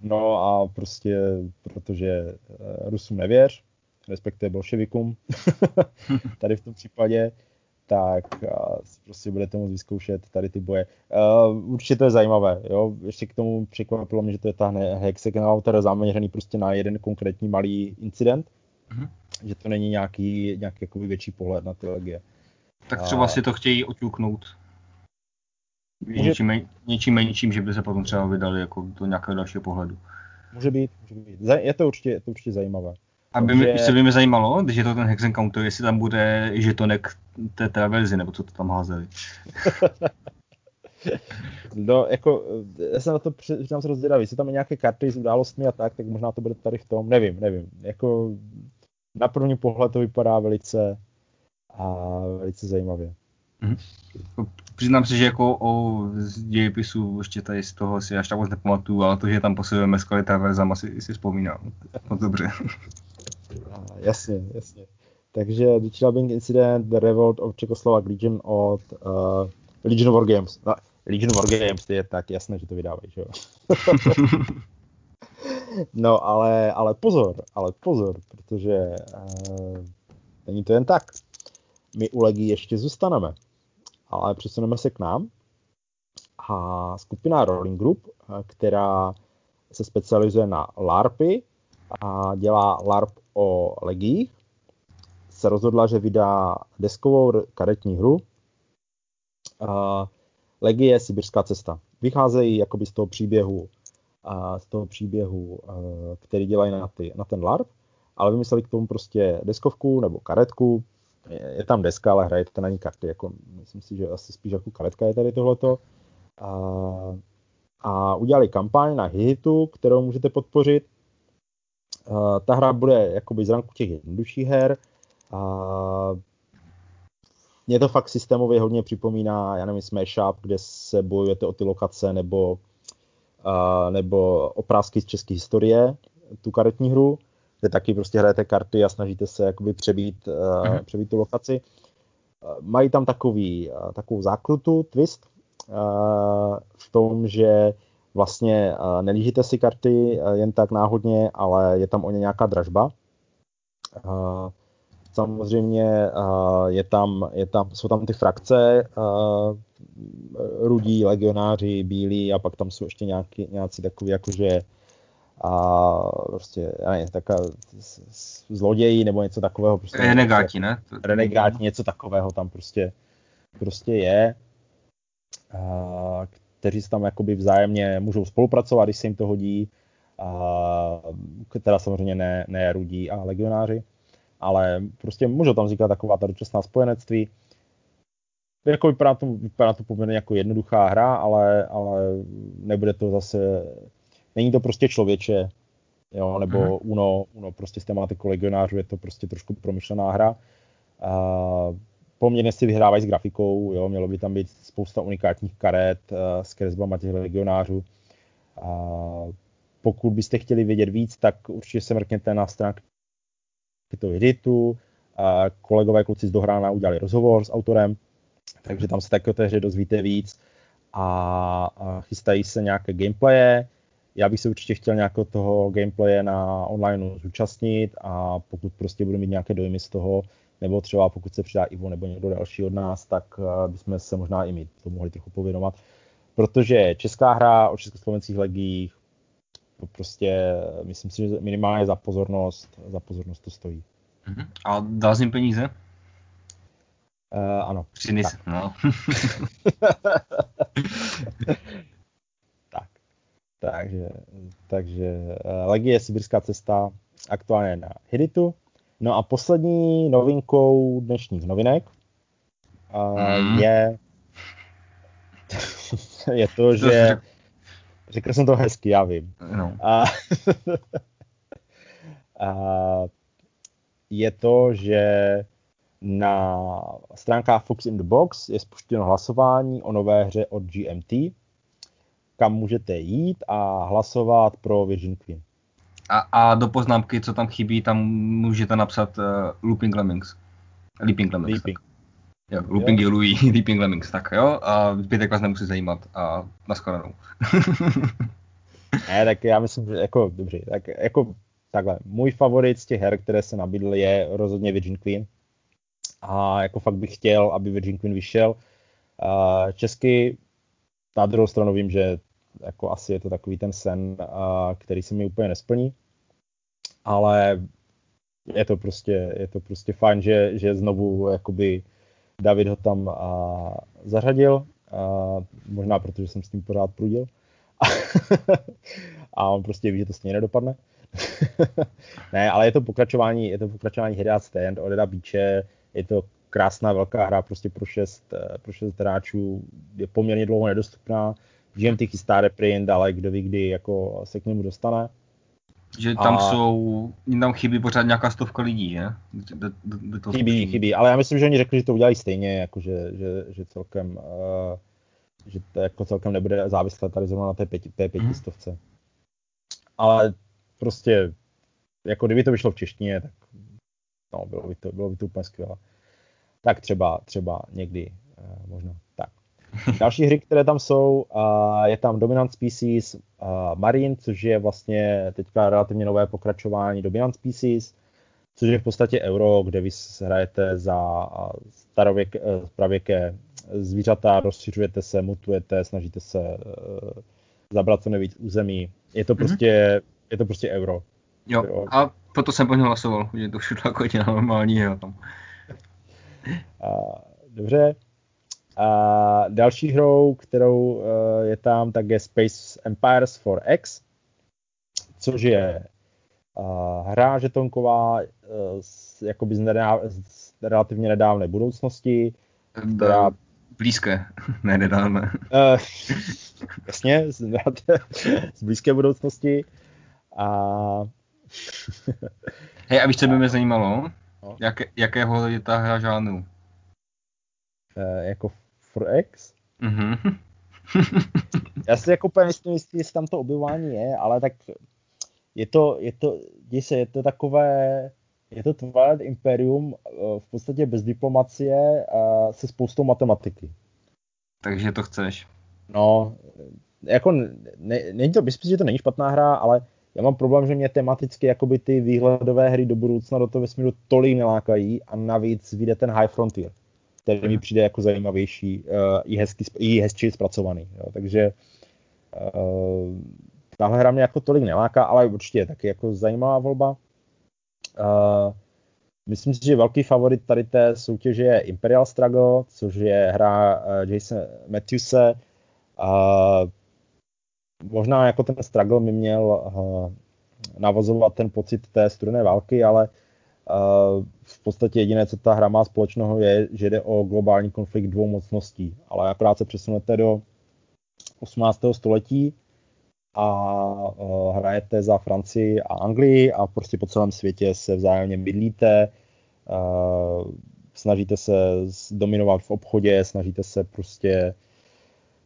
no a prostě, protože eh, Rusům nevěř, respektive bolševikům, tady v tom případě, tak uh, prostě budete moct vyzkoušet tady ty boje. Uh, určitě to je zajímavé, jo. Ještě k tomu překvapilo mě, že to je ta hexagonal, teda zaměřený prostě na jeden konkrétní malý incident, mm-hmm. Že to není nějaký, nějaký jakoby větší pohled na ty legie. Tak třeba uh, si to chtějí oťuknout může... něčím, men, něčím menším, že by se potom třeba vydali jako do nějakého dalšího pohledu. Může být, může být. Je to určitě, je to určitě zajímavé. A by mě, se by mě zajímalo, když je to ten Hex Encounter, jestli tam bude žetonek té, té verzi, nebo co to tam házeli. no, jako, já jsem na to přiznám se rozdělavý, jestli tam je nějaké karty s událostmi a tak, tak možná to bude tady v tom, nevím, nevím. Jako, na první pohled to vypadá velice a velice zajímavě. Mm-hmm. Přiznám se, že jako o dějepisu ještě tady z toho si až tak moc nepamatuju, ale to, že tam posilujeme s kvalitá si, si vzpomínám. No dobře. jasně, jasně. Takže The Chilabing Incident, The Revolt of Czechoslovak Legion od uh, Legion War Games. No, Legion War Games, je tak jasné, že to vydávají, že jo? no, ale, ale pozor, ale pozor, protože uh, není to jen tak. My u Legii ještě zůstaneme, ale přesuneme se k nám. A skupina Rolling Group, eh, která se specializuje na LARPy a dělá LARP o legiích, se rozhodla, že vydá deskovou karetní hru uh, Legie Sibirská cesta. Vycházejí jakoby z toho příběhu, uh, z toho příběhu, uh, který dělají na, ty, na ten LARP, ale vymysleli k tomu prostě deskovku nebo karetku. Je, je tam deska, ale hrajete na ní karty. Jako, myslím si, že asi spíš jako karetka je tady tohleto. Uh, a udělali kampaň na Hihitu, kterou můžete podpořit. Uh, ta hra bude jakoby z ranku těch jednodušších her. Uh, mě to fakt systémově hodně připomíná, já nevím, Smash Up, kde se bojujete o ty lokace nebo, nebo oprázky z české historie, tu karetní hru, kde taky prostě hrajete karty a snažíte se jakoby přebít, uh, přebít tu lokaci. Mají tam takový, takovou zákrutu, twist, v tom, že vlastně nelížíte si karty jen tak náhodně, ale je tam o ně nějaká dražba. Samozřejmě je tam, je tam, jsou tam ty frakce, rudí, legionáři, bílí a pak tam jsou ještě nějaký, nějací takový jakože a prostě, já nevím, taká zloději nebo něco takového. Prostě, renegáti, ne? Renegáti, něco takového tam prostě, prostě je. A, kteří se tam jakoby vzájemně můžou spolupracovat, když se jim to hodí, a, teda samozřejmě ne, ne rudí a legionáři, ale prostě můžou tam vznikat taková ta dočasná spojenectví. Jako vypadá to, vypadá to poměrně jako jednoduchá hra, ale, ale nebude to zase, není to prostě člověče, jo, nebo mm. Uno, Uno prostě s tématikou legionářů je to prostě trošku promyšlená hra. A, poměrně si vyhrávají s grafikou, jo, mělo by tam být spousta unikátních karet uh, s kresbama těch legionářů. Uh, pokud byste chtěli vědět víc, tak určitě se mrkněte na stránky toho editu. Uh, kolegové kluci z Dohrána udělali rozhovor s autorem, takže tam se taky o té hře dozvíte víc a, chystají se nějaké gameplaye. Já bych se určitě chtěl nějakého toho gameplaye na online zúčastnit a pokud prostě budu mít nějaké dojmy z toho, nebo třeba pokud se přidá Ivo nebo někdo další od nás, tak eh, bychom se možná i my to mohli trochu pověnovat. Protože česká hra o československých legích, to prostě, myslím si, že minimálně za pozornost, za pozornost to stojí. Uh-huh. A dal jsi jim peníze? Uh, ano. Přinis, tak. no. tak. Takže, takže uh, Legie Sibirská cesta aktuálně na Hiditu. No a poslední novinkou dnešních novinek uh, mm. je, je to, že řekl jsem to hezky, já vím. No. A, a je to, že na stránkách Fox in the Box je spuštěno hlasování o nové hře od GMT, kam můžete jít a hlasovat pro Virgin Queen. A, a do poznámky, co tam chybí, tam můžete napsat uh, Looping Lemmings. Leaping Lemmings. Leaping. Jo, Looping jo. Louis, Leaping Lemmings, tak jo, a zbytek vás nemusí zajímat a naschledanou. ne, tak já myslím, že jako, dobře, tak jako takhle, můj favorit z těch her, které se nabídly, je rozhodně Virgin Queen. A jako fakt bych chtěl, aby Virgin Queen vyšel. Česky na druhou stranu vím, že jako asi je to takový ten sen, uh, který se mi úplně nesplní, ale je to prostě, je to prostě fajn, že, že znovu jakoby David ho tam uh, zařadil, uh, možná protože jsem s tím pořád prudil. a on prostě ví, že to stejně nedopadne. ne, ale je to pokračování, je to pokračování hry Stand od Eda Beache, je to krásná velká hra prostě pro šest, eh, pro šest hráčů, je poměrně dlouho nedostupná, GMT chystá reprint, ale kdo ví, kdy jako se k němu dostane. Že tam a... jsou, tam chybí pořád nějaká stovka lidí, že? Do, do, do toho chybí, zkušení. chybí, ale já myslím, že oni řekli, že to udělají stejně, jako že, že, že celkem, uh, že to jako celkem nebude závislé tady zrovna na té, pěti, té pětistovce. Mm. Ale prostě, jako kdyby to vyšlo v češtině, tak no, bylo by to, bylo by to úplně skvělé. Tak třeba, třeba někdy uh, možná tak. Další hry, které tam jsou, uh, je tam Dominant Species uh, Marine, což je vlastně teďka relativně nové pokračování Dominant Species, což je v podstatě euro, kde vy hrajete za starověk, pravěké zvířata, rozšiřujete se, mutujete, snažíte se uh, zabrat co nejvíc území. Je to mhm. prostě, mm-hmm. je to prostě euro. Jo, jo. a proto jsem po něm hlasoval, že to všechno jako normální. Jo, tam. A, dobře. A další hrou, kterou uh, je tam, tak je Space Empires for X, což je uh, hra žetonková uh, z, jakoby z, nedá, z relativně nedávné budoucnosti, která... Blízké, ne nedávné. Uh, jasně, z, z blízké budoucnosti. A Hej, a víš, co by mě zajímalo? No. Jak, jakého je ta hra žánru? E, jako for X? Mhm. Já si jako úplně myslím, jestli tam to objevování je, ale tak je to, je to, se, je to takové, je to Twilight Imperium eh, v podstatě bez diplomacie a se spoustou matematiky. Takže to chceš. No, jako ne, není to, myslím, že to není špatná hra, ale já mám problém, že mě tematicky jakoby ty výhledové hry do budoucna do toho vesmíru tolik nelákají a navíc vyjde ten High Frontier, který mi mhm. přijde jako zajímavější, uh, i, hezky, i hezčí zpracovaný. Jo. Takže uh, tahle hra mě jako tolik neláká, ale určitě je taky jako zajímavá volba. Uh, myslím si, že velký favorit tady té soutěže je Imperial Struggle, což je hra uh, Jason Matthewse. Uh, možná jako ten struggle mi měl uh, navazovat ten pocit té studené války, ale uh, v podstatě jediné, co ta hra má společného, je, že jde o globální konflikt dvou mocností. Ale akorát se přesunete do 18. století a uh, hrajete za Francii a Anglii a prostě po celém světě se vzájemně bydlíte, uh, snažíte se dominovat v obchodě, snažíte se prostě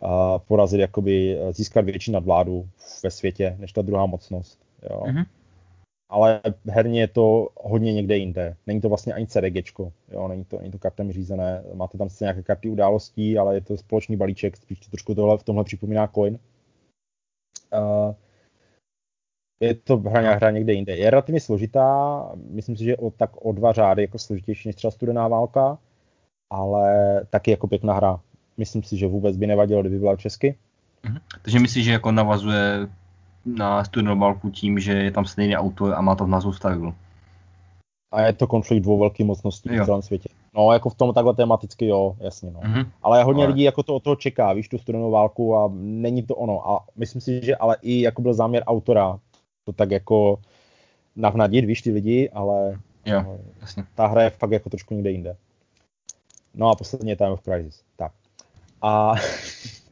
a porazit, jakoby eh, získat větší nadvládu ve světě, než ta druhá mocnost. Jo. Mm-hmm. Ale herně je to hodně někde jinde. Není to vlastně ani CDGčko, jo, není to, není to kartami řízené. Máte tam sice nějaké karty událostí, ale je to společný balíček, spíš to trošku tohle, v tomhle připomíná coin. Uh, je to hra, hra někde jinde. Je relativně složitá, myslím si, že o, tak o dva řády jako složitější než třeba studená válka, ale taky jako pěkná hra myslím si, že vůbec by nevadilo, kdyby byla česky. Mhm. Takže myslíš, že jako navazuje na studenou válku tím, že je tam stejný autor a má to v názvu Stargirl? A je to konflikt dvou velkých mocností jo. v celém světě. No, jako v tom takhle tematicky, jo, jasně, no. Mm-hmm. Ale hodně ale... lidí jako to od toho čeká, víš, tu studenou válku a není to ono. A myslím si, že ale i jako byl záměr autora to tak jako navnadit, víš, ty lidi, ale jo, no, jasně. ta hra je fakt jako trošku někde jinde. No a posledně je Time of Crisis. A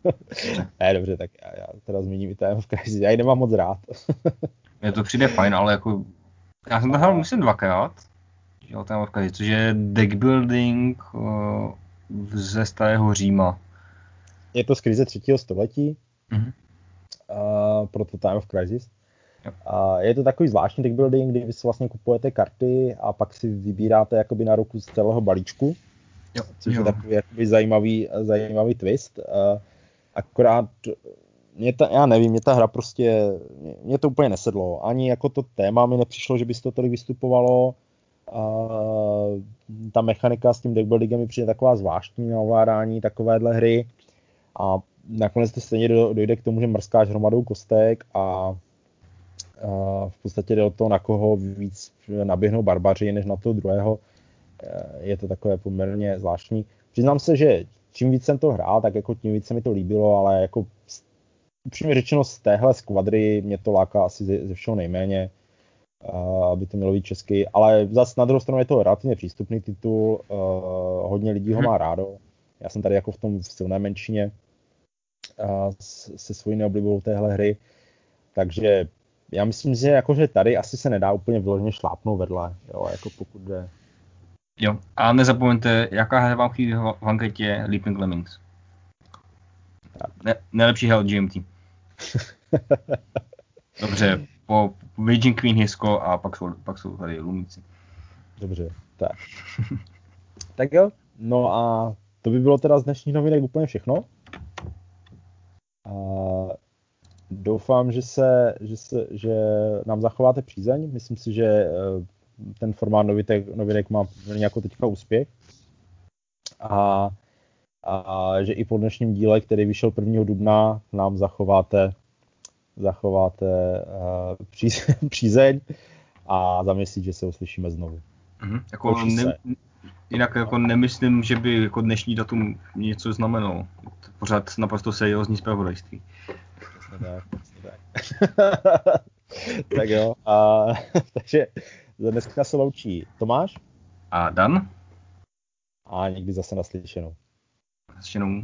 ne, dobře, tak já, já teda zmíním i Time of Crisis. Já ji nemám moc rád. Mně to přijde fajn, ale jako... Já jsem to hrál, myslím, dvakrát. Jo, Time of Crisis, což je deck building uh, ze starého Říma. Je to z krize třetího století. Mm-hmm. Uh, proto Time of Crisis. A je to takový zvláštní deck building, kdy vy si vlastně kupujete karty a pak si vybíráte jakoby na ruku z celého balíčku. Jo, což jo. je takový jakoby zajímavý, zajímavý twist. Uh, akorát mě ta, já nevím, mě ta hra prostě, mě to úplně nesedlo. Ani jako to téma mi nepřišlo, že by se to tolik vystupovalo. a ta mechanika s tím deckbuildingem mi přijde taková zvláštní na ovládání takovéhle hry a nakonec to stejně dojde k tomu, že mrskáš hromadou kostek a, a v podstatě jde o to, na koho víc naběhnou barbaři, než na toho druhého. Je to takové poměrně zvláštní. Přiznám se, že čím víc jsem to hrál, tak jako tím víc se mi to líbilo, ale jako upřímně řečeno z téhle skvadry mě to láká asi ze, ze všeho nejméně, uh, aby to mělo být český, ale zase na druhou stranu je to relativně přístupný titul, uh, hodně lidí ho mhm. má rádo, já jsem tady jako v tom v silné menšině uh, se svojí neoblibou téhle hry, takže já myslím, že jakože tady asi se nedá úplně vyloženě šlápnout vedle, jo, jako pokud jde. Jo, a nezapomeňte, jaká hra vám chybí v anketě Leaping Lemmings. Ne, nejlepší hell GMT. Dobře, po Virgin Queen Hisko a pak jsou, pak jsou tady Lumici. Dobře, tak. tak jo, no a to by bylo teda z dnešních novinek úplně všechno. A doufám, že, se, že, se, že nám zachováte přízeň. Myslím si, že eh, ten formát novinek, novinek má nějakou teďka úspěch. A a že i po dnešním díle, který vyšel 1. dubna, nám zachováte, zachováte uh, přízeň a za měsíc, že se uslyšíme znovu. Mm-hmm. Jako ne, jinak jako nemyslím, že by jako dnešní datum něco znamenalo. Pořád naprosto seriózní zpravodajství. tak, tak. tak jo, a, takže dneska se loučí Tomáš. A Dan. A někdy zase naslyšenou. Jednou